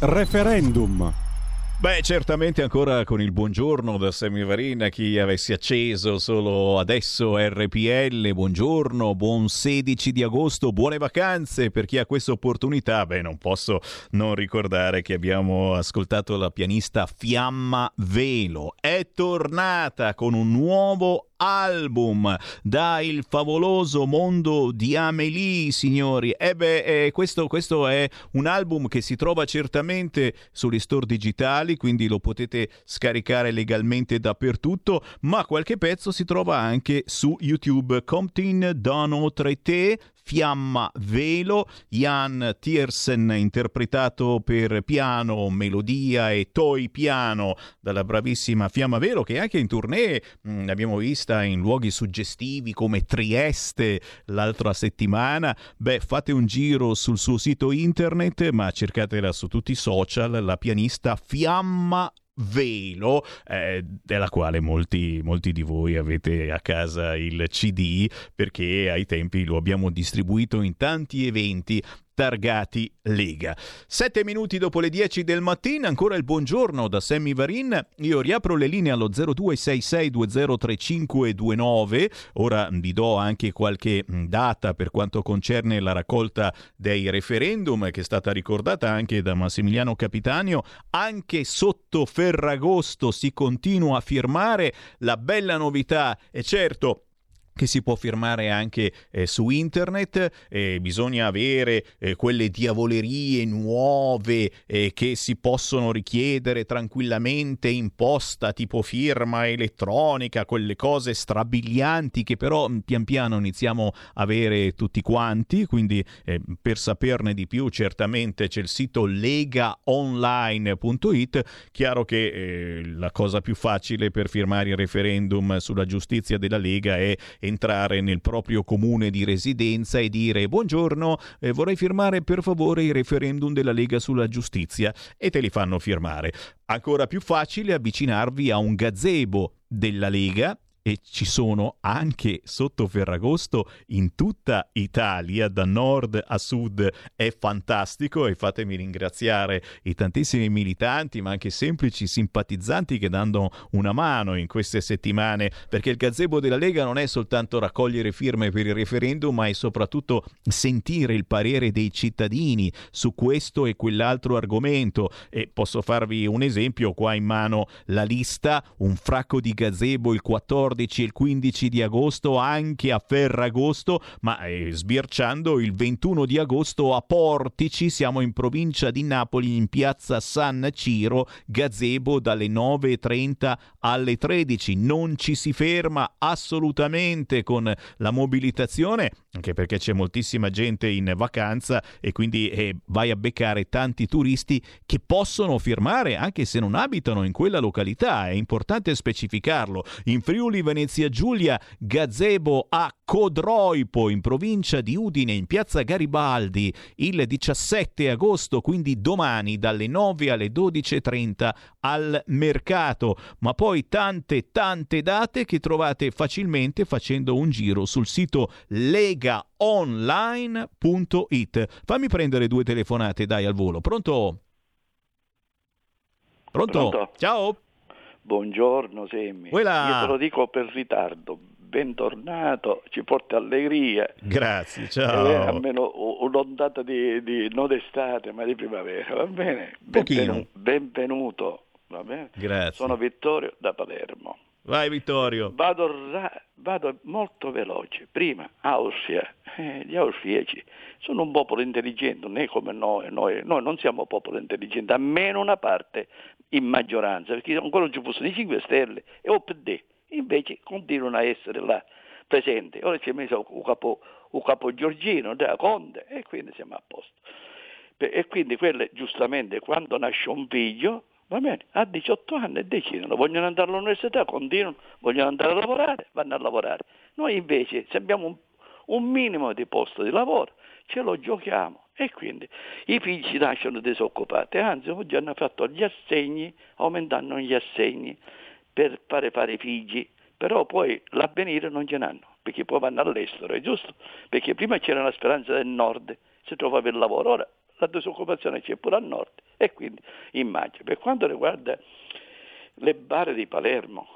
Referendum. Beh, certamente ancora con il buongiorno da Semivarina, chi avessi acceso solo adesso RPL, buongiorno, buon 16 di agosto, buone vacanze per chi ha questa opportunità. Beh, non posso non ricordare che abbiamo ascoltato la pianista Fiamma Velo. È tornata con un nuovo album da Il favoloso mondo di Amélie, signori. E beh, eh, questo, questo è un album che si trova certamente sugli store digitali, quindi lo potete scaricare legalmente dappertutto, ma qualche pezzo si trova anche su YouTube. Comptin Dono Traité, Fiamma Velo, Jan Tiersen interpretato per piano, melodia e toy piano dalla bravissima Fiamma Velo che anche in tournée mh, l'abbiamo vista in luoghi suggestivi come Trieste l'altra settimana. Beh, fate un giro sul suo sito internet, ma cercatela su tutti i social, la pianista Fiamma velo, eh, della quale molti, molti di voi avete a casa il CD, perché ai tempi lo abbiamo distribuito in tanti eventi targati Lega. Sette minuti dopo le 10 del mattino, ancora il buongiorno da Sammy Varin. Io riapro le linee allo 0266203529. Ora vi do anche qualche data per quanto concerne la raccolta dei referendum, che è stata ricordata anche da Massimiliano Capitanio. Anche sotto Ferragosto si continua a firmare. La bella novità è certo che si può firmare anche eh, su internet, eh, bisogna avere eh, quelle diavolerie nuove eh, che si possono richiedere tranquillamente in posta, tipo firma elettronica, quelle cose strabilianti che però mm, pian piano iniziamo a avere tutti quanti, quindi eh, per saperne di più certamente c'è il sito legaonline.it, chiaro che eh, la cosa più facile per firmare il referendum sulla giustizia della Lega è entrare nel proprio comune di residenza e dire buongiorno, eh, vorrei firmare per favore il referendum della Lega sulla giustizia e te li fanno firmare. Ancora più facile avvicinarvi a un gazebo della Lega e ci sono anche sotto Ferragosto in tutta Italia, da nord a sud, è fantastico e fatemi ringraziare i tantissimi militanti, ma anche semplici simpatizzanti che danno una mano in queste settimane, perché il gazebo della Lega non è soltanto raccogliere firme per il referendum, ma è soprattutto sentire il parere dei cittadini su questo e quell'altro argomento. E posso farvi un esempio, qua in mano la lista, un fracco di gazebo il 14 14 e il 15 di agosto anche a Ferragosto, ma eh, sbirciando il 21 di agosto a Portici, siamo in provincia di Napoli in piazza San Ciro, gazebo dalle 9.30 alle 13. Non ci si ferma assolutamente con la mobilitazione, anche perché c'è moltissima gente in vacanza e quindi eh, vai a beccare tanti turisti che possono firmare anche se non abitano in quella località, è importante specificarlo. In Friuli Venezia Giulia, gazebo a Codroipo in provincia di Udine in piazza Garibaldi il 17 agosto, quindi domani dalle 9 alle 12.30 al mercato, ma poi tante tante date che trovate facilmente facendo un giro sul sito legaonline.it. Fammi prendere due telefonate, dai al volo. Pronto? Pronto? Pronto? Ciao. Buongiorno Semmi. Io te lo dico per ritardo. Bentornato, ci porta allegria. Grazie, Eh, ciao. almeno un'ondata di, di non d'estate, ma di primavera, va bene? Pochino. Benvenu- benvenuto, va bene? Grazie. Sono Vittorio da Palermo. Vai Vittorio. Vado, ra- vado molto veloce. Prima, Austria. Eh, gli austriaci sono un popolo intelligente, è come noi. Noi, noi non siamo popolo intelligente, almeno una parte in maggioranza, perché ancora ci fossero i 5 Stelle e OPD. Invece continuano a essere là presenti. Ora ci è messo un capo, un capo Giorgino, da Conte, e quindi siamo a posto. E quindi quelle giustamente quando nasce un figlio, va bene, a 18 anni decidono, vogliono andare all'università, continuano, vogliono andare a lavorare, vanno a lavorare. Noi invece se abbiamo un, un minimo di posto di lavoro, ce lo giochiamo e quindi i figli ci nascono disoccupati, anzi oggi hanno fatto gli assegni, aumentando gli assegni per fare fare i figli, però poi l'avvenire non ce n'hanno, perché poi vanno all'estero, è giusto? Perché prima c'era la speranza del nord, si trovava il lavoro, ora la disoccupazione c'è pure al nord e quindi immagino. Per quanto riguarda le bare di Palermo,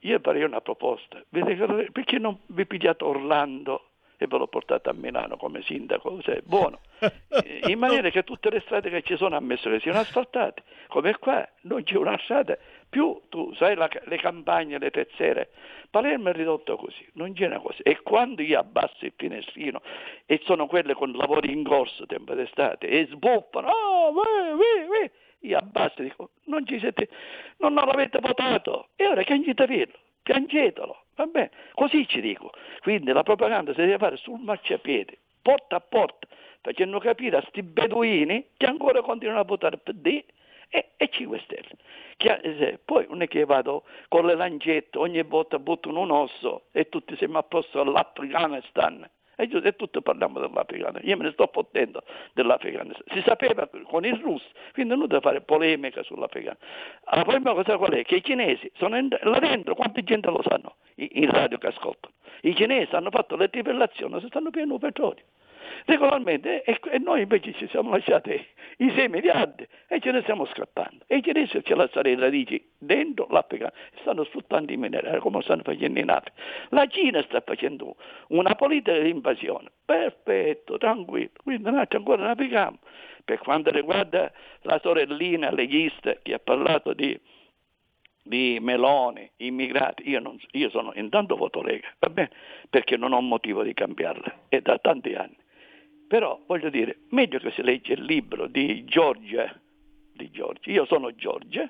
io farei una proposta, perché non vi pigliate Orlando e ve l'ho portato a Milano come sindaco, cioè, buono, *laughs* in maniera che tutte le strade che ci sono ammesso che siano asfaltate, come qua non c'è una strada, più tu sai la, le campagne, le tezzere, Palermo è ridotto così, non c'è una cosa, e quando io abbasso il finestrino e sono quelle con lavori in corso tempo d'estate e sbuffano, oh, vai, vai, vai, io abbasso e dico, non ci siete, non, l'avete votato, e ora che piangete velo, piangetelo, va bene, così ci dico. Quindi la propaganda si deve fare sul marciapiede, porta a porta, facendo capire a questi beduini che ancora continuano a votare PD e, e 5 Stelle. Poi non è che vado con le lancette, ogni volta buttano un osso e tutti siamo a posto all'Afghanistan. E, io, e tutti parliamo dell'Afghanistan, io me ne sto fottendo dell'Afghanistan. Si sapeva con il russo, quindi non devo fare polemica sull'Afghanistan. La prima cosa qual è? Che i cinesi sono in, là dentro, quanta gente lo sanno in radio che ascoltano? I cinesi hanno fatto le trivellazioni, si stanno pieno petrolio regolarmente e, e, noi invece ci siamo lasciati i 6 miliardi e ce ne stiamo scappando e i cinesi ci lasciano le radici dentro l'Africa stanno sfruttando i minerali come stanno facendo in Africa. La Cina sta facendo una politica di invasione. Perfetto, tranquillo. Quindi noi ancora navigiamo per quanto riguarda la sorellina leghista che ha parlato di di Meloni, immigrati, io, non, io sono intanto voto Lega, va bene? Perché non ho motivo di cambiarla, è da tanti anni. Però voglio dire, meglio che si legge il libro di Giorgia, di Giorgia. io sono Giorgia,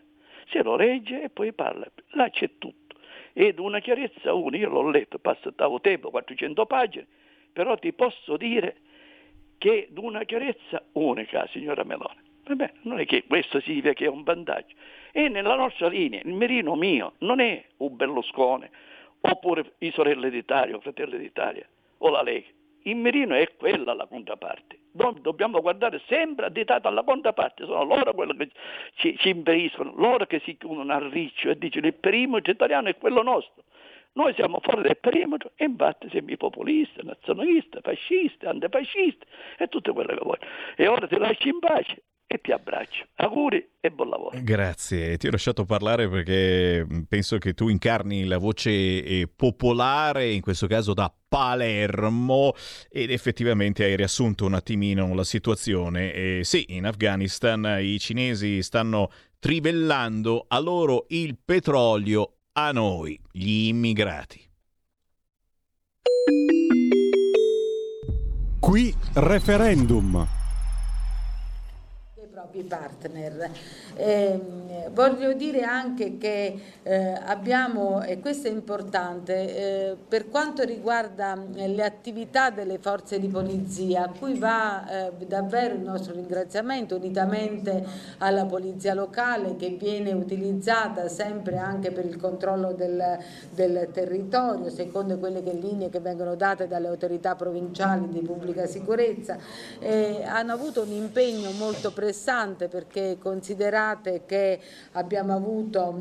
se lo legge e poi parla, là c'è tutto. Ed una chiarezza una, io l'ho letto, passato tempo, 400 pagine, però ti posso dire che una chiarezza unica, signora Meloni. Vabbè, non è che questo significa che è un vantaggio. E nella nostra linea, il merino mio non è un Berlusconi, oppure i sorelle d'Italia, o fratelli d'Italia, o la Lega il mirino è quella la controparte. Noi dobbiamo guardare sempre additato alla controparte, sono loro quelli che ci, ci impediscono, loro che si chiudono al riccio e dicono il perimetro italiano è quello nostro. Noi siamo fuori dal perimetro e infatti siamo populisti, nazionalisti, fascisti, antifascisti e tutte quelle che vuoi. E ora ti lascio in pace e ti abbraccio. Auguri e buon lavoro. Grazie, ti ho lasciato parlare perché penso che tu incarni la voce eh, popolare, in questo caso da Palermo, ed effettivamente hai riassunto un attimino la situazione. E sì, in Afghanistan i cinesi stanno trivellando a loro il petrolio, a noi, gli immigrati. Qui referendum propri partner. Eh, voglio dire anche che eh, abbiamo, e questo è importante, eh, per quanto riguarda eh, le attività delle forze di polizia, a cui va eh, davvero il nostro ringraziamento, unitamente alla polizia locale che viene utilizzata sempre anche per il controllo del, del territorio, secondo quelle che linee che vengono date dalle autorità provinciali di pubblica sicurezza, eh, hanno avuto un impegno molto pressante perché considerate che abbiamo avuto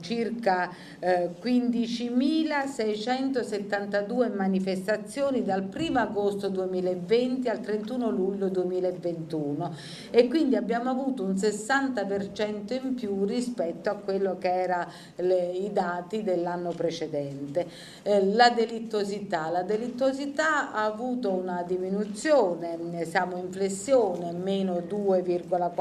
circa eh, 15.672 manifestazioni dal 1 agosto 2020 al 31 luglio 2021 e quindi abbiamo avuto un 60% in più rispetto a quello che erano i dati dell'anno precedente. Eh, la delittosità, la delittosità ha avuto una diminuzione, siamo in flessione, meno 2,4%,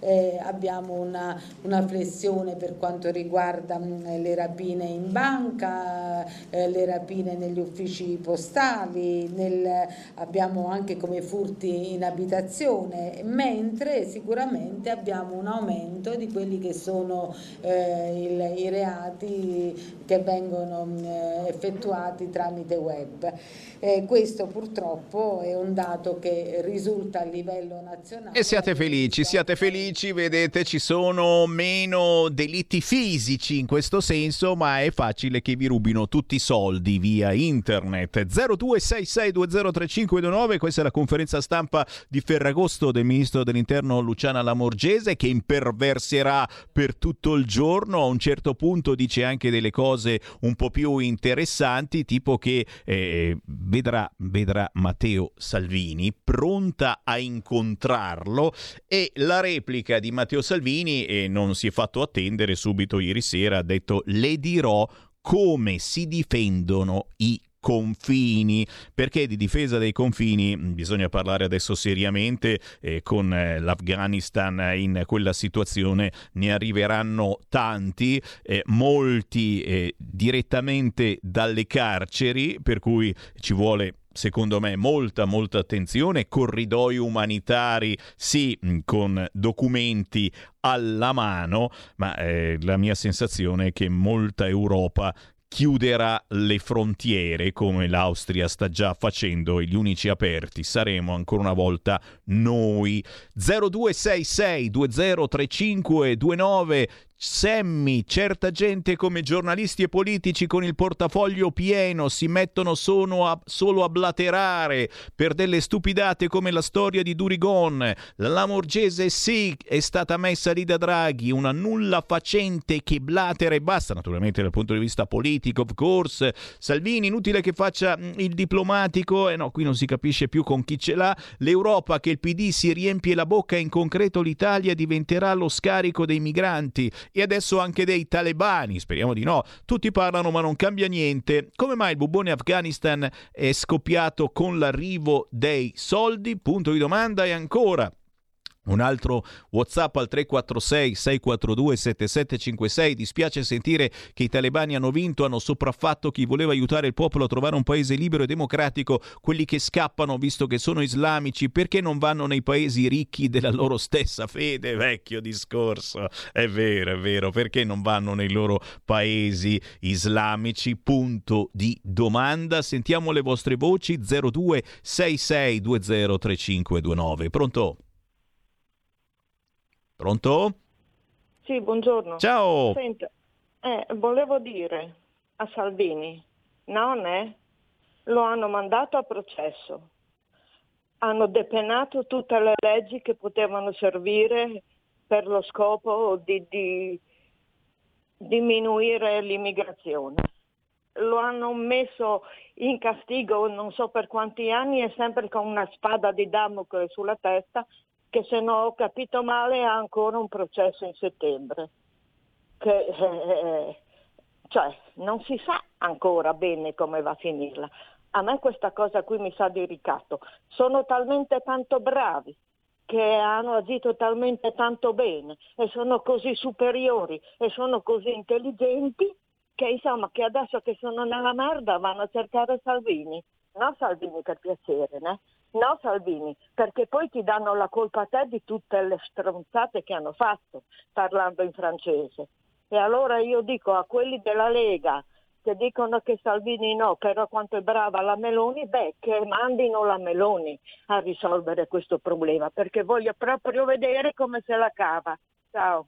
eh, abbiamo una, una, flessione per quanto riguarda mh, le rapine in banca, eh, le rapine negli uffici postali, nel, abbiamo anche come furti in abitazione, mentre sicuramente abbiamo un aumento di quelli che sono eh, il, i reati che vengono mh, effettuati tramite web. Eh, questo purtroppo è un dato che risulta a livello nazionale. E siate felici, siate felici, vedete ci sono meno delitti fisici in questo senso, ma è facile che vi rubino tutti i soldi via internet. 0266203529, questa è la conferenza stampa di Ferragosto del ministro dell'interno Luciana Lamorgese che imperverserà per tutto il giorno, a un certo punto dice anche delle cose cose un po' più interessanti, tipo che eh, vedrà, vedrà Matteo Salvini pronta a incontrarlo e la replica di Matteo Salvini e non si è fatto attendere subito ieri sera ha detto le dirò come si difendono i confini, perché di difesa dei confini bisogna parlare adesso seriamente eh, con eh, l'Afghanistan in quella situazione ne arriveranno tanti, eh, molti eh, direttamente dalle carceri, per cui ci vuole secondo me molta molta attenzione, corridoi umanitari sì con documenti alla mano, ma eh, la mia sensazione è che molta Europa chiuderà le frontiere come l'Austria sta già facendo e gli unici aperti. Saremo ancora una volta noi. 0266 203529 Semmi, certa gente come giornalisti e politici con il portafoglio pieno si mettono a, solo a blaterare per delle stupidate come la storia di Durigon. La Lamorgese sì è stata messa lì da Draghi, una nulla facente che blatera e basta, naturalmente dal punto di vista politico, of course. Salvini, inutile che faccia mm, il diplomatico, e eh no, qui non si capisce più con chi ce l'ha. L'Europa che il PD si riempie la bocca in concreto l'Italia diventerà lo scarico dei migranti e adesso anche dei talebani, speriamo di no. Tutti parlano ma non cambia niente. Come mai il bubone Afghanistan è scoppiato con l'arrivo dei soldi? Punto di domanda e ancora. Un altro WhatsApp al 346 642 7756. Dispiace sentire che i talebani hanno vinto, hanno sopraffatto chi voleva aiutare il popolo a trovare un paese libero e democratico. Quelli che scappano, visto che sono islamici, perché non vanno nei paesi ricchi della loro stessa fede? Vecchio discorso. È vero, è vero. Perché non vanno nei loro paesi islamici? Punto di domanda. Sentiamo le vostre voci 0266 203529. Pronto? Pronto? Sì, buongiorno. Ciao. Senta, eh, volevo dire a Salvini, non è? Lo hanno mandato a processo. Hanno depenato tutte le leggi che potevano servire per lo scopo di, di diminuire l'immigrazione. Lo hanno messo in castigo non so per quanti anni e sempre con una spada di Damocle sulla testa che se non ho capito male ha ancora un processo in settembre. Che, eh, cioè, non si sa ancora bene come va a finirla. A me questa cosa qui mi sa di ricatto. Sono talmente tanto bravi che hanno agito talmente tanto bene e sono così superiori e sono così intelligenti che insomma che adesso che sono nella merda vanno a cercare Salvini. No Salvini per piacere, né? No Salvini, perché poi ti danno la colpa a te di tutte le stronzate che hanno fatto parlando in francese. E allora io dico a quelli della Lega che dicono che Salvini no, però quanto è brava la Meloni, beh, che mandino la Meloni a risolvere questo problema, perché voglio proprio vedere come se la cava. Ciao.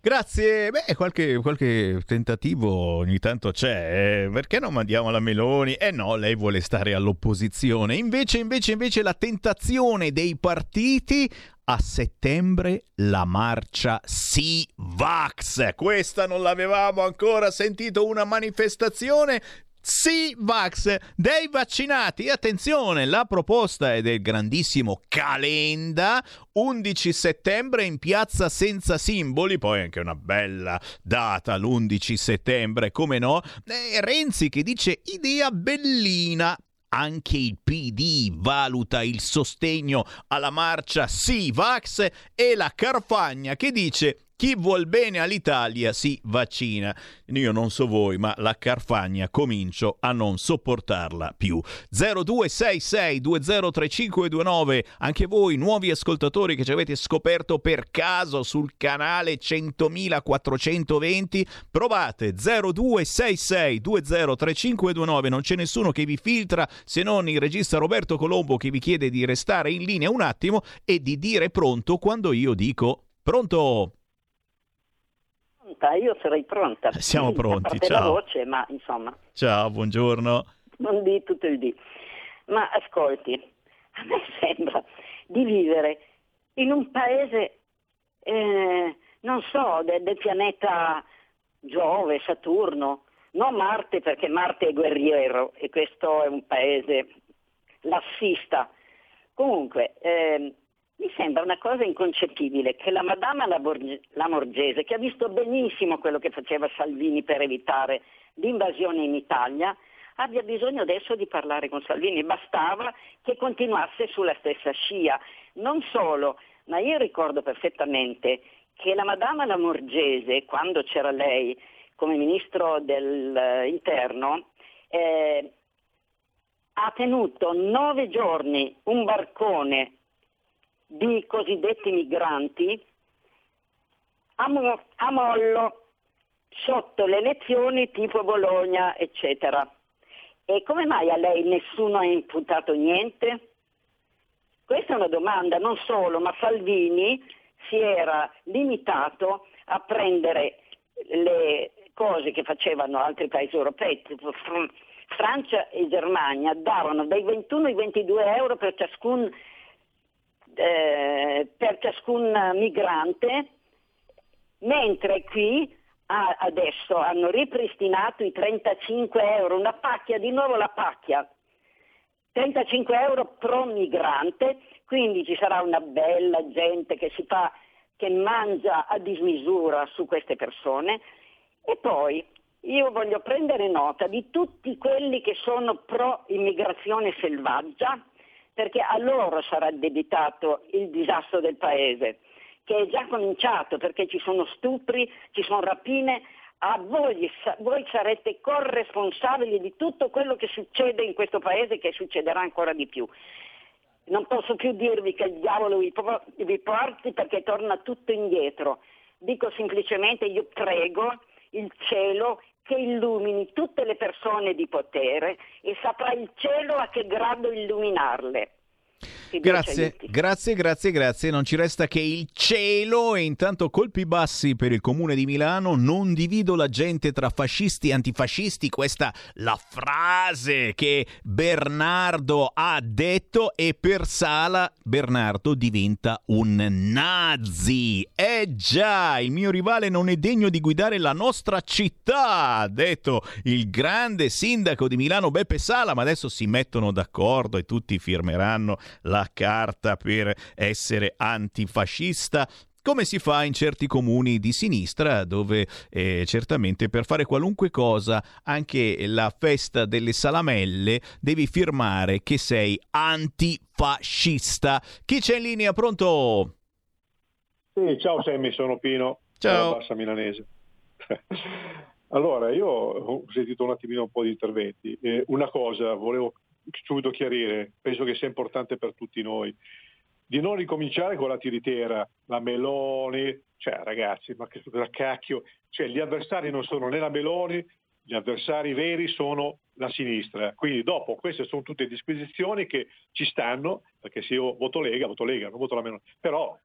Grazie, beh, qualche, qualche, tentativo ogni tanto c'è, eh? perché non mandiamo la Meloni? Eh no, lei vuole stare all'opposizione. Invece, invece, invece la tentazione dei partiti a settembre la marcia Sì Vax. Questa non l'avevamo ancora sentito una manifestazione sì, Vax, dei vaccinati. Attenzione, la proposta è del grandissimo Calenda, 11 settembre in piazza senza simboli, poi anche una bella data, l'11 settembre, come no? E Renzi che dice idea bellina, anche il PD valuta il sostegno alla marcia Sì Vax e la Carfagna che dice chi vuol bene all'Italia si vaccina. Io non so voi, ma la Carfagna comincio a non sopportarla più. 0266203529, anche voi nuovi ascoltatori che ci avete scoperto per caso sul canale 100.420, provate 0266203529, non c'è nessuno che vi filtra se non il regista Roberto Colombo che vi chiede di restare in linea un attimo e di dire pronto quando io dico pronto pronta, io sarei pronta. Siamo pronti, ciao. la voce, ma insomma. Ciao, buongiorno. Non di tutto il dì. Ma ascolti, a me *laughs* sembra di vivere in un paese, eh, non so, de- del pianeta Giove, Saturno, non Marte perché Marte è guerriero e questo è un paese lassista. Comunque, ehm, mi sembra una cosa inconcepibile che la Madama Lamorgese, che ha visto benissimo quello che faceva Salvini per evitare l'invasione in Italia, abbia bisogno adesso di parlare con Salvini. Bastava che continuasse sulla stessa scia. Non solo, ma io ricordo perfettamente che la Madama Lamorgese, quando c'era lei come ministro dell'interno, eh, ha tenuto nove giorni un barcone di cosiddetti migranti a, mo- a mollo sotto le elezioni tipo Bologna, eccetera. E come mai a lei nessuno ha imputato niente? Questa è una domanda, non solo, ma Salvini si era limitato a prendere le cose che facevano altri paesi europei, tipo Francia e Germania, davano dai 21 ai 22 euro per ciascun eh, per ciascun migrante, mentre qui ah, adesso hanno ripristinato i 35 euro, una pacchia, di nuovo la pacchia, 35 euro pro migrante, quindi ci sarà una bella gente che si fa, che mangia a dismisura su queste persone. E poi io voglio prendere nota di tutti quelli che sono pro immigrazione selvaggia, perché a loro sarà addebitato il disastro del paese, che è già cominciato perché ci sono stupri, ci sono rapine, a voi, voi sarete corresponsabili di tutto quello che succede in questo paese e che succederà ancora di più. Non posso più dirvi che il diavolo vi porti perché torna tutto indietro. Dico semplicemente io prego il cielo che illumini tutte le persone di potere e saprà il cielo a che grado illuminarle. Grazie, grazie, grazie, grazie. Non ci resta che il cielo e intanto colpi bassi per il comune di Milano. Non divido la gente tra fascisti e antifascisti. Questa la frase che Bernardo ha detto e per Sala Bernardo diventa un nazi. Eh già, il mio rivale non è degno di guidare la nostra città, ha detto il grande sindaco di Milano Beppe Sala, ma adesso si mettono d'accordo e tutti firmeranno la carta per essere antifascista come si fa in certi comuni di sinistra dove eh, certamente per fare qualunque cosa, anche la festa delle salamelle, devi firmare che sei antifascista. Chi c'è in linea? Pronto? Sì, ciao Sammy, sono Pino, ciao. Bassa Milanese. *laughs* allora, io ho sentito un attimino un po' di interventi. Eh, una cosa volevo subito chiarire, penso che sia importante per tutti noi, di non ricominciare con la tiritera, la Meloni, cioè ragazzi, ma che cacchio, cioè gli avversari non sono né la Meloni, gli avversari veri sono la sinistra. Quindi dopo queste sono tutte disquisizioni che ci stanno, perché se io voto Lega, voto Lega, non voto la Meloni. Però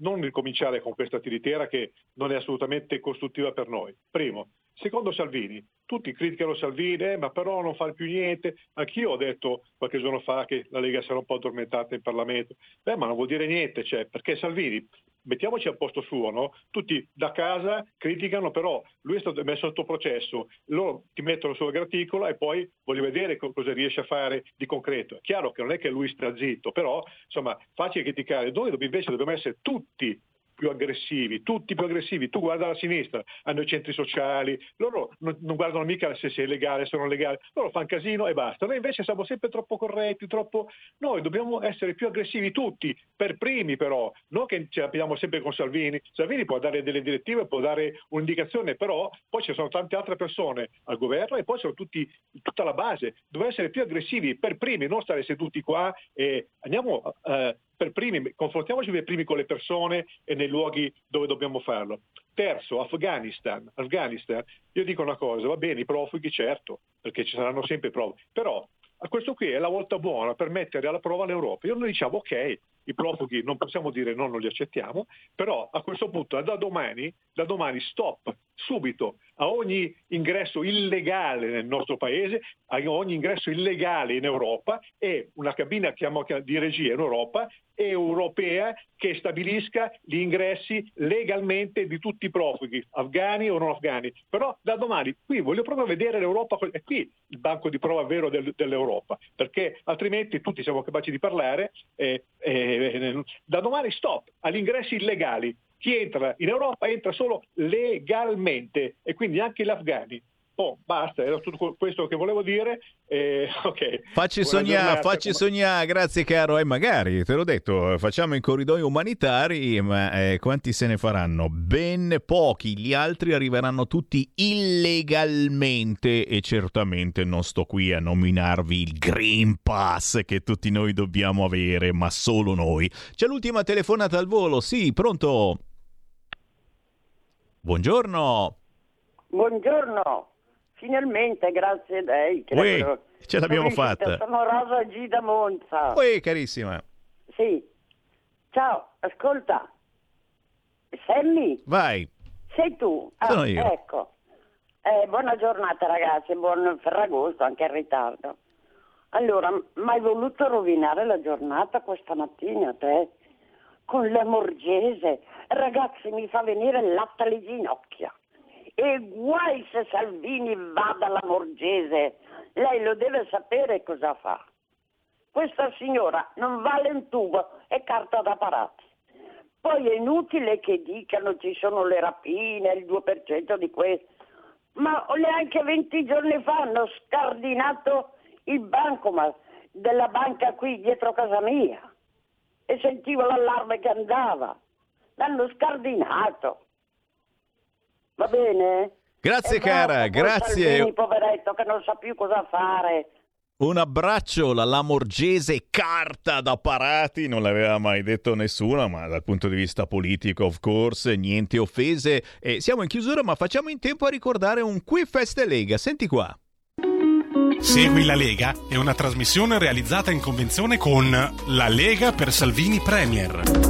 non ricominciare con questa tiritera che non è assolutamente costruttiva per noi. Primo. Secondo Salvini, tutti criticano Salvini, eh, ma però non fa più niente. Anch'io ho detto qualche giorno fa che la Lega sarà un po' addormentata in Parlamento. Beh, ma non vuol dire niente, cioè, perché Salvini, mettiamoci al posto suo, no? tutti da casa criticano, però lui è stato messo sotto processo, loro ti mettono sulla graticola e poi voglio vedere cosa riesce a fare di concreto. È chiaro che non è che lui sta zitto, però insomma facile criticare. Noi invece dobbiamo essere tutti più aggressivi, tutti più aggressivi. Tu guarda la sinistra, hanno i centri sociali, loro non, non guardano mica se sei legale, se non legale, loro fanno casino e basta. Noi invece siamo sempre troppo corretti, troppo... Noi dobbiamo essere più aggressivi tutti, per primi però, non che ce l'abbiamo sempre con Salvini. Salvini può dare delle direttive, può dare un'indicazione, però poi ci sono tante altre persone al governo e poi sono tutti, tutta la base. Dobbiamo essere più aggressivi per primi, non stare seduti qua e andiamo... Uh, per primi, confrontiamoci per primi con le persone e nei luoghi dove dobbiamo farlo. Terzo, Afghanistan. Afghanistan, io dico una cosa, va bene, i profughi certo, perché ci saranno sempre prove, però a questo qui è la volta buona per mettere alla prova l'Europa. Io noi diciamo ok, i profughi non possiamo dire no, non li accettiamo, però a questo punto da domani, da domani stop subito a ogni ingresso illegale nel nostro paese, a ogni ingresso illegale in Europa e una cabina di regia in Europa europea che stabilisca gli ingressi legalmente di tutti i profughi, afghani o non afghani. Però da domani qui voglio proprio vedere l'Europa, è qui il banco di prova vero del, dell'Europa, perché altrimenti tutti siamo capaci di parlare. Eh, eh, da domani stop agli ingressi illegali chi entra in Europa entra solo legalmente e quindi anche gli afghani. Oh, basta, era tutto questo che volevo dire. Eh, *laughs* okay. Facci sognare, facci sognare, grazie caro. E magari, te l'ho detto, facciamo i corridoi umanitari, ma eh, quanti se ne faranno? Ben pochi, gli altri arriveranno tutti illegalmente e certamente non sto qui a nominarvi il Green Pass che tutti noi dobbiamo avere, ma solo noi. C'è l'ultima telefonata al volo, sì, pronto? Buongiorno. Buongiorno. Finalmente, grazie a lei. Ui, ce l'abbiamo fatta. Sono Rosa G da Monza. Ui, carissima. Sì. Ciao, ascolta. Sammy? Vai. Sei tu? Ah, Sono io. Ecco. Eh, buona giornata ragazzi, buon Ferragosto, anche in ritardo. Allora, hai voluto rovinare la giornata questa mattina te? Con la Morgese? Ragazzi, mi fa venire il latte alle ginocchia. E guai se Salvini va dalla Morgese, lei lo deve sapere cosa fa. Questa signora non vale un tubo, è carta da parati. Poi è inutile che dicano ci sono le rapine, il 2% di questo. Ma neanche 20 giorni fa hanno scardinato il bancomat della banca qui dietro casa mia e sentivo l'allarme che andava. L'hanno scardinato. Va bene? Grazie cara, grazie. Salvini, poveretto, che non sa più cosa fare. Un abbraccio, la Lamorgese carta da parati, non l'aveva mai detto nessuno, ma dal punto di vista politico, of course, niente offese. E siamo in chiusura, ma facciamo in tempo a ricordare un Qui Feste Lega. Senti qua. Segui la Lega è una trasmissione realizzata in convenzione con La Lega per Salvini Premier.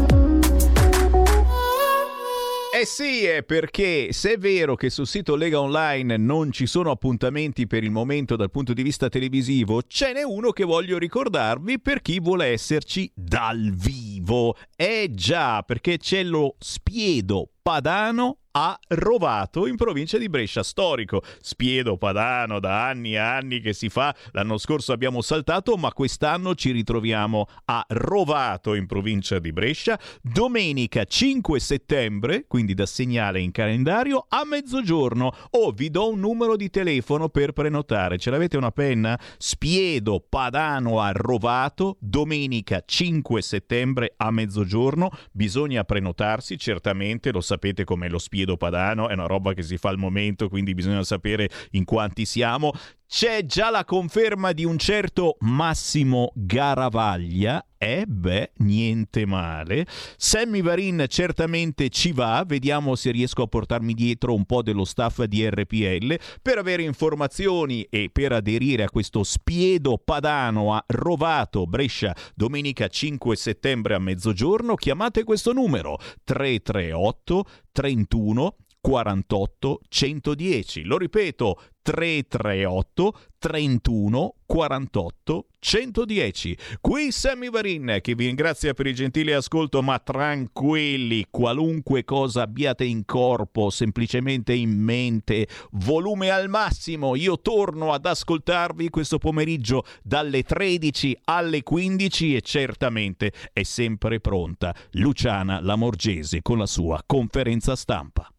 Eh sì, è perché se è vero che sul sito Lega Online non ci sono appuntamenti per il momento dal punto di vista televisivo, ce n'è uno che voglio ricordarvi per chi vuole esserci dal vivo. Eh già, perché c'è lo Spiedo Padano a Rovato in provincia di Brescia, storico. Spiedo Padano da anni e anni che si fa. L'anno scorso abbiamo saltato, ma quest'anno ci ritroviamo a Rovato in provincia di Brescia. Domenica 5 settembre, quindi da segnale in calendario, a mezzogiorno. O oh, vi do un numero di telefono per prenotare. Ce l'avete una penna? Spiedo Padano a Rovato, domenica 5 settembre a mezzogiorno. Bisogna prenotarsi, certamente lo sapete come lo spiedo Spiedo Padano, è una roba che si fa al momento, quindi bisogna sapere in quanti siamo. C'è già la conferma di un certo Massimo Garavaglia. E beh, niente male. Sammy Varin certamente ci va, vediamo se riesco a portarmi dietro un po' dello staff di RPL per avere informazioni e per aderire a questo spiedo padano a Rovato, Brescia, domenica 5 settembre a mezzogiorno. Chiamate questo numero 338 31 48 110. Lo ripeto, 338 31 48 110. Qui Sammy Varin che vi ringrazia per il gentile ascolto, ma tranquilli, qualunque cosa abbiate in corpo, semplicemente in mente, volume al massimo, io torno ad ascoltarvi questo pomeriggio dalle 13 alle 15 e certamente è sempre pronta Luciana Lamorgese con la sua conferenza stampa.